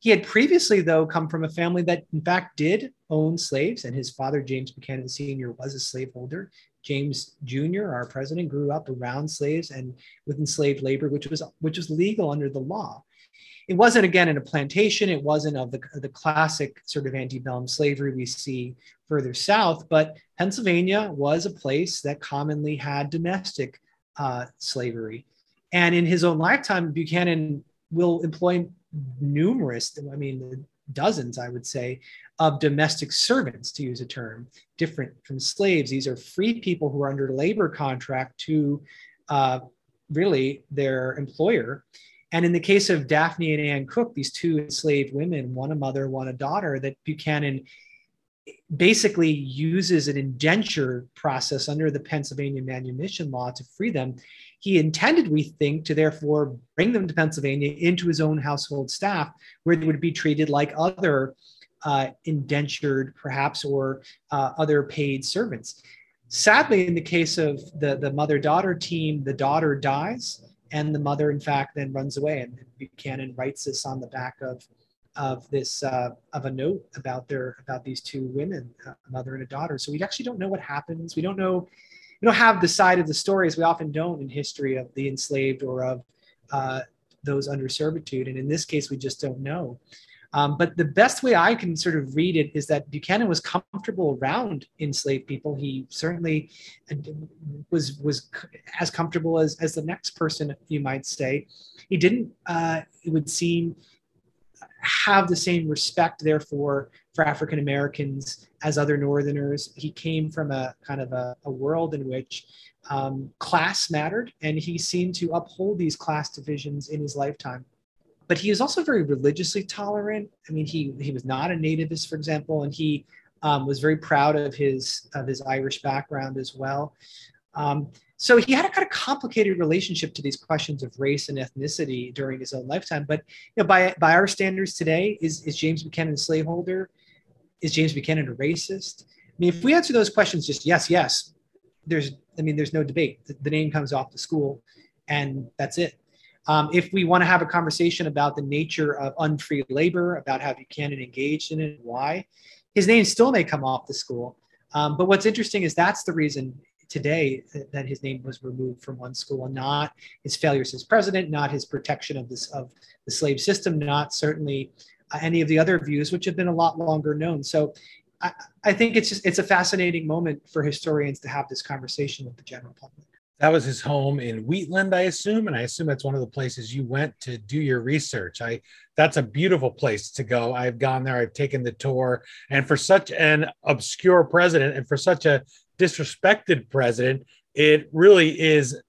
He had previously, though, come from a family that, in fact, did own slaves, and his father, James Buchanan Sr., was a slaveholder. James Jr., our president, grew up around slaves and with enslaved labor, which was which was legal under the law. It wasn't again in a plantation. It wasn't of the, the classic sort of antebellum slavery we see further south, but Pennsylvania was a place that commonly had domestic uh, slavery. And in his own lifetime, Buchanan will employ numerous, I mean, dozens, I would say, of domestic servants, to use a term different from slaves. These are free people who are under labor contract to uh, really their employer. And in the case of Daphne and Anne Cook, these two enslaved women, one a mother, one a daughter, that Buchanan basically uses an indenture process under the Pennsylvania manumission law to free them. He intended, we think, to therefore bring them to Pennsylvania into his own household staff, where they would be treated like other uh, indentured, perhaps, or uh, other paid servants. Sadly, in the case of the, the mother daughter team, the daughter dies, and the mother, in fact, then runs away. And Buchanan writes this on the back of of this uh, of a note about their about these two women, a mother and a daughter. So we actually don't know what happens. We don't know. We don't have the side of the stories we often don't in history of the enslaved or of uh, those under servitude. And in this case, we just don't know. Um, but the best way I can sort of read it is that Buchanan was comfortable around enslaved people. He certainly uh, was was as comfortable as as the next person, you might say. He didn't. Uh, it would seem have the same respect, therefore, for African Americans as other Northerners. He came from a kind of a, a world in which um, class mattered, and he seemed to uphold these class divisions in his lifetime. But he is also very religiously tolerant. I mean, he he was not a nativist, for example, and he um, was very proud of his of his Irish background as well. Um, so he had a kind of complicated relationship to these questions of race and ethnicity during his own lifetime. But you know, by by our standards today, is is James Buchanan a slaveholder? Is James Buchanan a racist? I mean, if we answer those questions just yes, yes, there's I mean, there's no debate. The, the name comes off the school, and that's it. Um, if we want to have a conversation about the nature of unfree labor, about how Buchanan engaged in it, and why, his name still may come off the school. Um, but what's interesting is that's the reason today that his name was removed from one school and not his failures as president, not his protection of this of the slave system, not certainly any of the other views, which have been a lot longer known. So I, I think it's just it's a fascinating moment for historians to have this conversation with the general public. That was his home in Wheatland, I assume, and I assume that's one of the places you went to do your research. I that's a beautiful place to go. I've gone there, I've taken the tour, and for such an obscure president and for such a disrespected president, it really is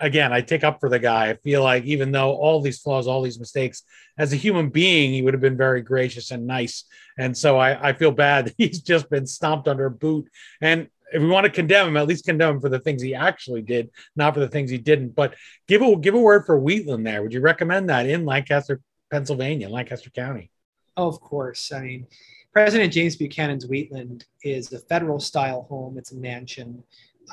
again, I take up for the guy. I feel like even though all these flaws, all these mistakes, as a human being, he would have been very gracious and nice. And so I, I feel bad (laughs) that he's just been stomped under a boot. And if we want to condemn him, at least condemn him for the things he actually did, not for the things he didn't. But give a give a word for Wheatland there. Would you recommend that in Lancaster, Pennsylvania, Lancaster County? Of course. I mean, President James Buchanan's Wheatland is a federal style home. It's a mansion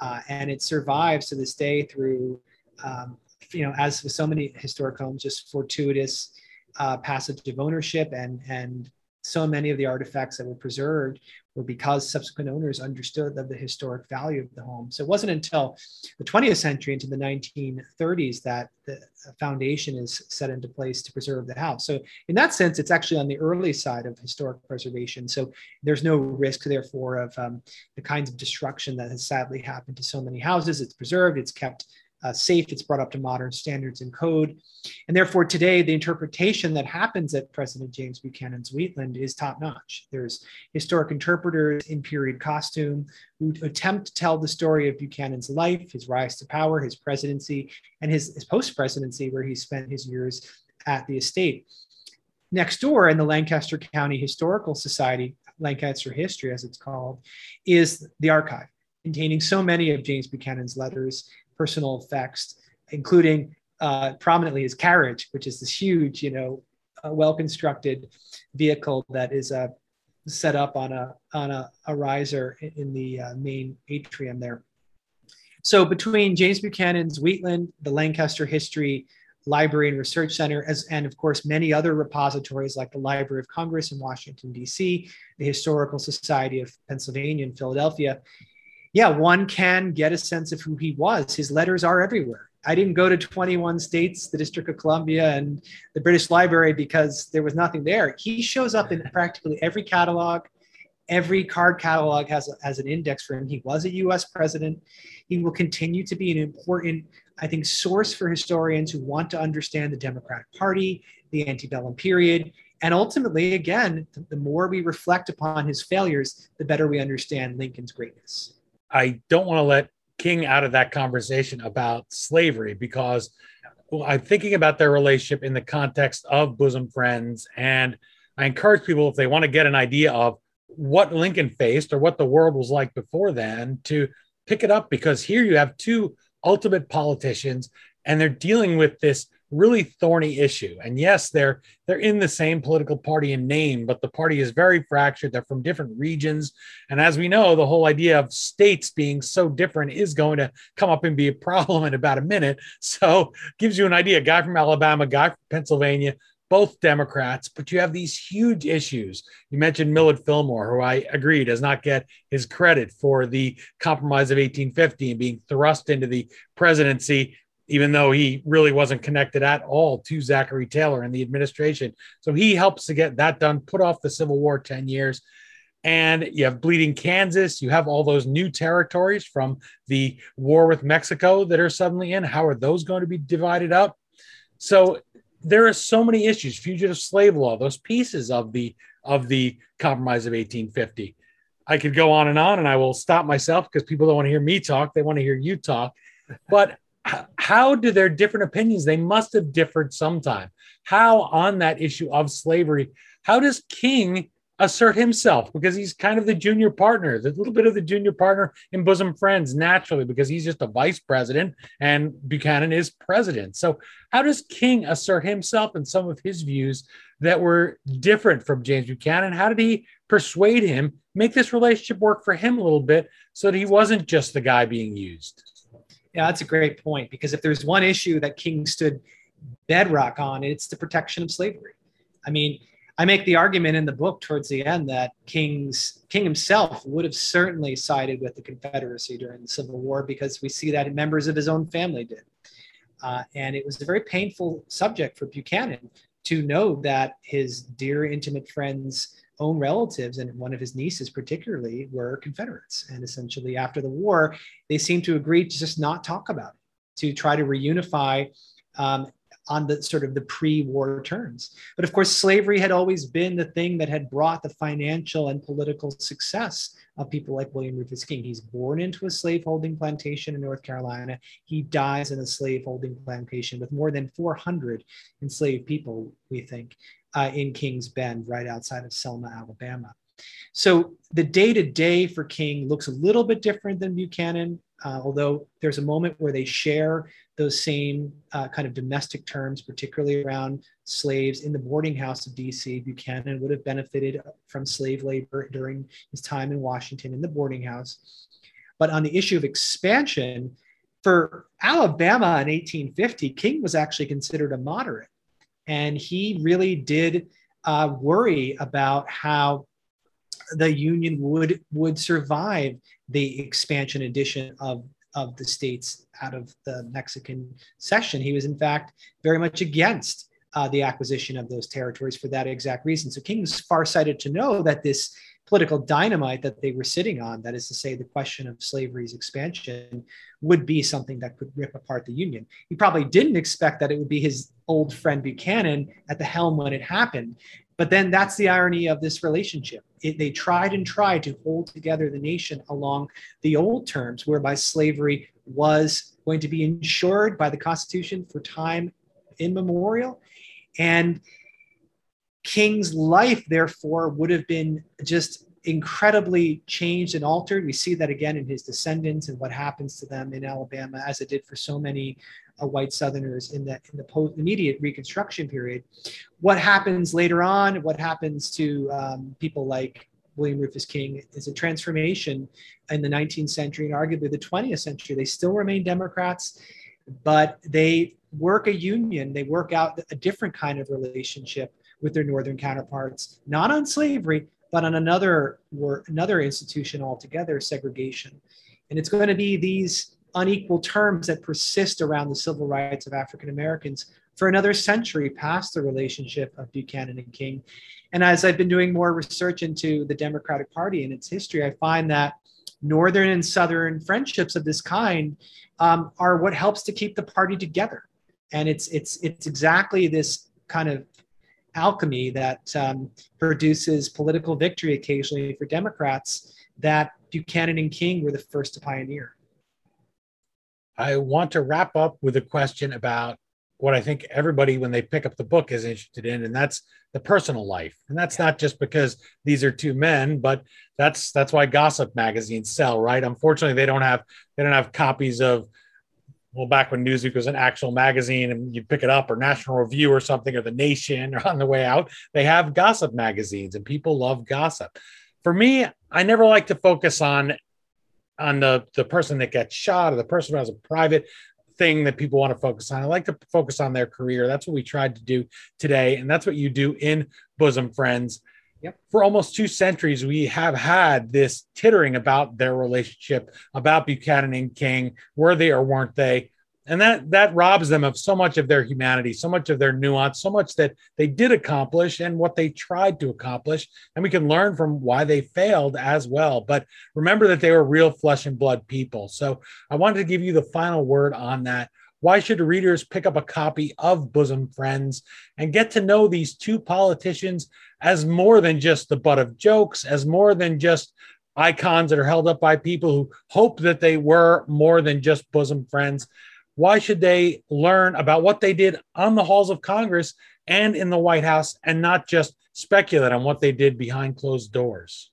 uh, and it survives to this day through, um, you know, as with so many historic homes, just fortuitous uh, passage of ownership and and so many of the artifacts that were preserved were because subsequent owners understood of the historic value of the home. So it wasn't until the 20th century into the 1930s that the foundation is set into place to preserve the house. So in that sense, it's actually on the early side of historic preservation. So there's no risk, therefore, of um, the kinds of destruction that has sadly happened to so many houses. It's preserved, it's kept uh, safe, it's brought up to modern standards and code. And therefore, today, the interpretation that happens at President James Buchanan's Wheatland is top notch. There's historic interpreters in period costume who attempt to tell the story of Buchanan's life, his rise to power, his presidency, and his, his post presidency, where he spent his years at the estate. Next door in the Lancaster County Historical Society, Lancaster History, as it's called, is the archive containing so many of James Buchanan's letters personal effects, including uh, prominently his carriage, which is this huge, you know, uh, well-constructed vehicle that is uh, set up on a on a, a riser in the uh, main atrium there. So between James Buchanan's Wheatland, the Lancaster History Library and Research Center, as and of course many other repositories like the Library of Congress in Washington D.C., the Historical Society of Pennsylvania in Philadelphia, yeah, one can get a sense of who he was. His letters are everywhere. I didn't go to 21 states, the District of Columbia, and the British Library because there was nothing there. He shows up in practically every catalog. Every card catalog has, has an index for him. He was a US president. He will continue to be an important, I think, source for historians who want to understand the Democratic Party, the antebellum period, and ultimately, again, the more we reflect upon his failures, the better we understand Lincoln's greatness. I don't want to let King out of that conversation about slavery because I'm thinking about their relationship in the context of bosom friends. And I encourage people, if they want to get an idea of what Lincoln faced or what the world was like before then, to pick it up because here you have two ultimate politicians and they're dealing with this really thorny issue. And yes, they're they're in the same political party in name, but the party is very fractured. They're from different regions, and as we know, the whole idea of states being so different is going to come up and be a problem in about a minute. So, gives you an idea. Guy from Alabama, guy from Pennsylvania, both Democrats, but you have these huge issues. You mentioned Millard Fillmore, who I agree does not get his credit for the compromise of 1850 and being thrust into the presidency even though he really wasn't connected at all to Zachary Taylor and the administration. So he helps to get that done, put off the Civil War 10 years. And you have Bleeding Kansas. You have all those new territories from the war with Mexico that are suddenly in. How are those going to be divided up? So there are so many issues. Fugitive slave law, those pieces of the of the Compromise of 1850. I could go on and on, and I will stop myself because people don't want to hear me talk; they want to hear you talk. But how do their different opinions they must have differed sometime. How on that issue of slavery how does king assert himself? Because he's kind of the junior partner the little bit of the junior partner in bosom friends naturally because he's just a vice president and buchanan is president. So how does king assert himself and some of his views that were different from james buchanan? How did he persuade him make this relationship work for him a little bit so that he wasn't just the guy being used yeah, that's a great point because if there's one issue that King stood bedrock on, it's the protection of slavery. I mean, I make the argument in the book towards the end that King's King himself would have certainly sided with the Confederacy during the Civil War because we see that members of his own family did. Uh, and it was a very painful subject for Buchanan to know that his dear intimate friends own relatives and one of his nieces particularly were confederates and essentially after the war they seemed to agree to just not talk about it to try to reunify um, on the sort of the pre-war terms. But of course, slavery had always been the thing that had brought the financial and political success of people like William Rufus King. He's born into a slaveholding plantation in North Carolina. He dies in a slaveholding plantation with more than 400 enslaved people, we think, uh, in Kings Bend, right outside of Selma, Alabama. So the day to day for King looks a little bit different than Buchanan, uh, although there's a moment where they share those same uh, kind of domestic terms, particularly around slaves in the boarding house of DC. Buchanan would have benefited from slave labor during his time in Washington in the boarding house. But on the issue of expansion, for Alabama in 1850, King was actually considered a moderate. And he really did uh, worry about how the Union would, would survive the expansion addition of of the states out of the Mexican cession. He was, in fact, very much against uh, the acquisition of those territories for that exact reason. So King was farsighted to know that this political dynamite that they were sitting on, that is to say, the question of slavery's expansion, would be something that could rip apart the Union. He probably didn't expect that it would be his old friend Buchanan at the helm when it happened. But then that's the irony of this relationship. It, they tried and tried to hold together the nation along the old terms, whereby slavery was going to be insured by the Constitution for time immemorial. And King's life, therefore, would have been just incredibly changed and altered. We see that again in his descendants and what happens to them in Alabama, as it did for so many uh, white Southerners in the in the post immediate Reconstruction period. What happens later on? What happens to um, people like William Rufus King is a transformation in the 19th century and arguably the 20th century. They still remain Democrats, but they work a union. They work out a different kind of relationship with their northern counterparts, not on slavery, but on another another institution altogether, segregation. And it's going to be these unequal terms that persist around the civil rights of African Americans for another century past the relationship of Buchanan and King. And as I've been doing more research into the Democratic Party and its history, I find that Northern and Southern friendships of this kind um, are what helps to keep the party together. And it's, it's, it's exactly this kind of alchemy that um, produces political victory occasionally for Democrats that Buchanan and King were the first to pioneer. I want to wrap up with a question about what I think everybody, when they pick up the book, is interested in, and that's the personal life. And that's not just because these are two men, but that's that's why gossip magazines sell, right? Unfortunately, they don't have they don't have copies of well, back when Newsweek was an actual magazine and you'd pick it up or National Review or something or The Nation (laughs) or on the way out, they have gossip magazines and people love gossip. For me, I never like to focus on on the the person that gets shot or the person who has a private thing that people want to focus on. I like to focus on their career. That's what we tried to do today, and that's what you do in Bosom Friends. Yep. For almost two centuries, we have had this tittering about their relationship, about Buchanan and King. Were they or weren't they? and that that robs them of so much of their humanity so much of their nuance so much that they did accomplish and what they tried to accomplish and we can learn from why they failed as well but remember that they were real flesh and blood people so i wanted to give you the final word on that why should readers pick up a copy of bosom friends and get to know these two politicians as more than just the butt of jokes as more than just icons that are held up by people who hope that they were more than just bosom friends why should they learn about what they did on the halls of Congress and in the White House and not just speculate on what they did behind closed doors?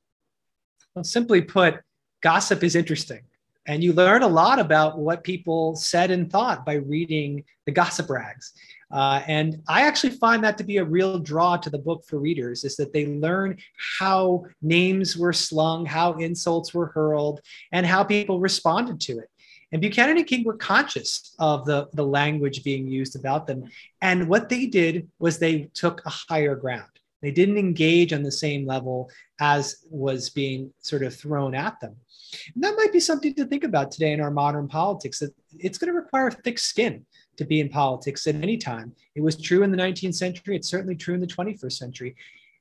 Well, simply put, gossip is interesting. And you learn a lot about what people said and thought by reading the gossip rags. Uh, and I actually find that to be a real draw to the book for readers is that they learn how names were slung, how insults were hurled, and how people responded to it. And Buchanan and King were conscious of the, the language being used about them. And what they did was they took a higher ground. They didn't engage on the same level as was being sort of thrown at them. And that might be something to think about today in our modern politics. That it's going to require thick skin to be in politics at any time. It was true in the 19th century. It's certainly true in the 21st century.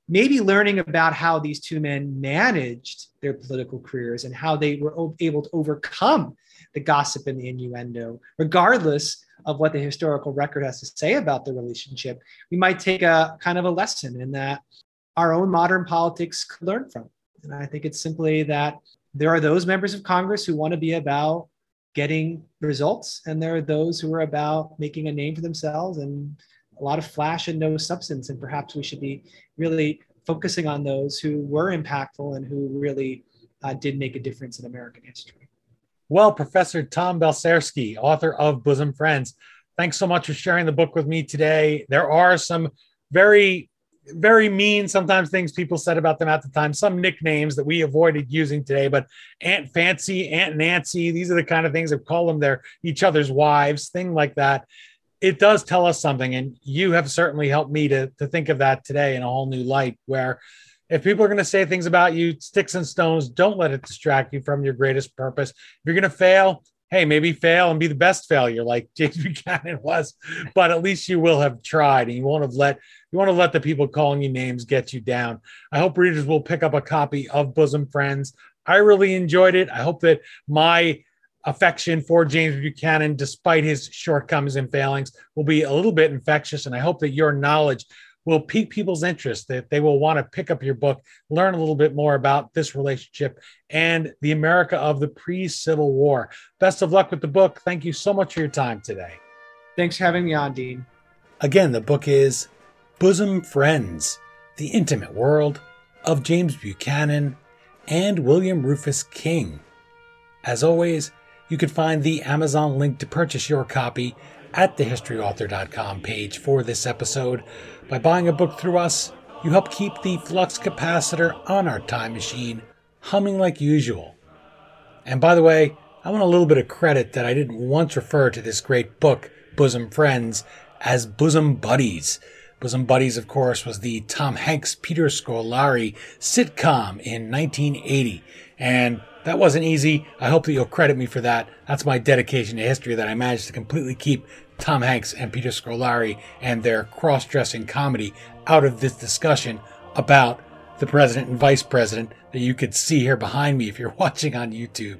maybe learning about how these two men managed their political careers and how they were able to overcome the gossip and the innuendo, regardless of what the historical record has to say about the relationship, we might take a kind of a lesson in that our own modern politics could learn from. And I think it's simply that there are those members of Congress who want to be about getting results, and there are those who are about making a name for themselves and a lot of flash and no substance. And perhaps we should be really focusing on those who were impactful and who really uh, did make a difference in American history. Well, Professor Tom Balcerski, author of Bosom Friends, thanks so much for sharing the book with me today. There are some very very mean sometimes things people said about them at the time. Some nicknames that we avoided using today but aunt fancy aunt nancy these are the kind of things that call them their each other's wives thing like that. It does tell us something and you have certainly helped me to, to think of that today in a whole new light where if people are going to say things about you sticks and stones don't let it distract you from your greatest purpose. If you're going to fail hey, maybe fail and be the best failure like (laughs) James Buchanan was, but at least you will have tried and you won't have let you want to let the people calling you names get you down. I hope readers will pick up a copy of Bosom Friends. I really enjoyed it. I hope that my affection for James Buchanan, despite his shortcomings and failings, will be a little bit infectious. And I hope that your knowledge will pique people's interest, that they will want to pick up your book, learn a little bit more about this relationship and the America of the pre Civil War. Best of luck with the book. Thank you so much for your time today. Thanks for having me on, Dean. Again, the book is Bosom Friends The Intimate World of James Buchanan and William Rufus King. As always, you can find the Amazon link to purchase your copy at the historyauthor.com page for this episode. By buying a book through us, you help keep the flux capacitor on our time machine humming like usual. And by the way, I want a little bit of credit that I didn't once refer to this great book, Bosom Friends, as Bosom Buddies. Bosom Buddies, of course, was the Tom Hanks Peter Scolari sitcom in 1980. And that wasn't easy. I hope that you'll credit me for that. That's my dedication to history that I managed to completely keep Tom Hanks and Peter Scolari and their cross dressing comedy out of this discussion about the president and vice president that you could see here behind me if you're (laughs) watching on YouTube.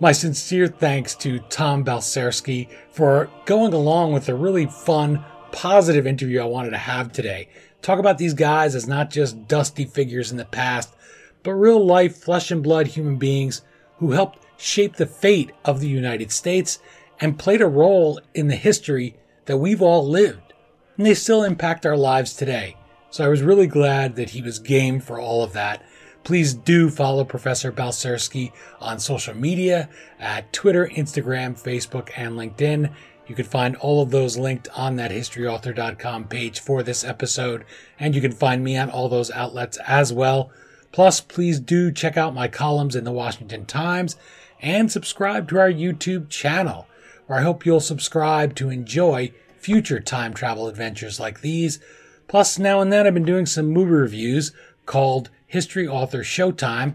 My sincere thanks to Tom Balcerski for going along with a really fun, positive interview I wanted to have today. Talk about these guys as not just dusty figures in the past, but real life, flesh and blood human beings who helped shape the fate of the United States and played a role in the history that we've all lived. And they still impact our lives today. So I was really glad that he was game for all of that. Please do follow Professor Balcerski on social media at Twitter, Instagram, Facebook, and LinkedIn. You can find all of those linked on that historyauthor.com page for this episode, and you can find me on all those outlets as well. Plus, please do check out my columns in the Washington Times and subscribe to our YouTube channel, where I hope you'll subscribe to enjoy future time travel adventures like these. Plus, now and then I've been doing some movie reviews called History Author Showtime,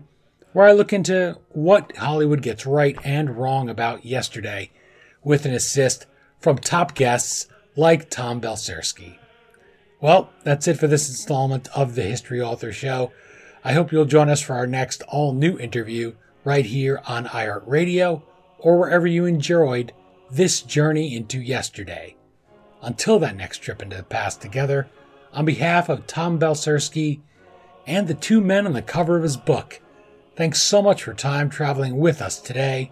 where I look into what Hollywood gets right and wrong about yesterday, with an assist from top guests like Tom Balcerski. Well, that's it for this installment of the History Author Show. I hope you'll join us for our next all new interview right here on iHeartRadio or wherever you enjoyed this journey into yesterday. Until that next trip into the past together, on behalf of Tom Balcerski and the two men on the cover of his book, thanks so much for time traveling with us today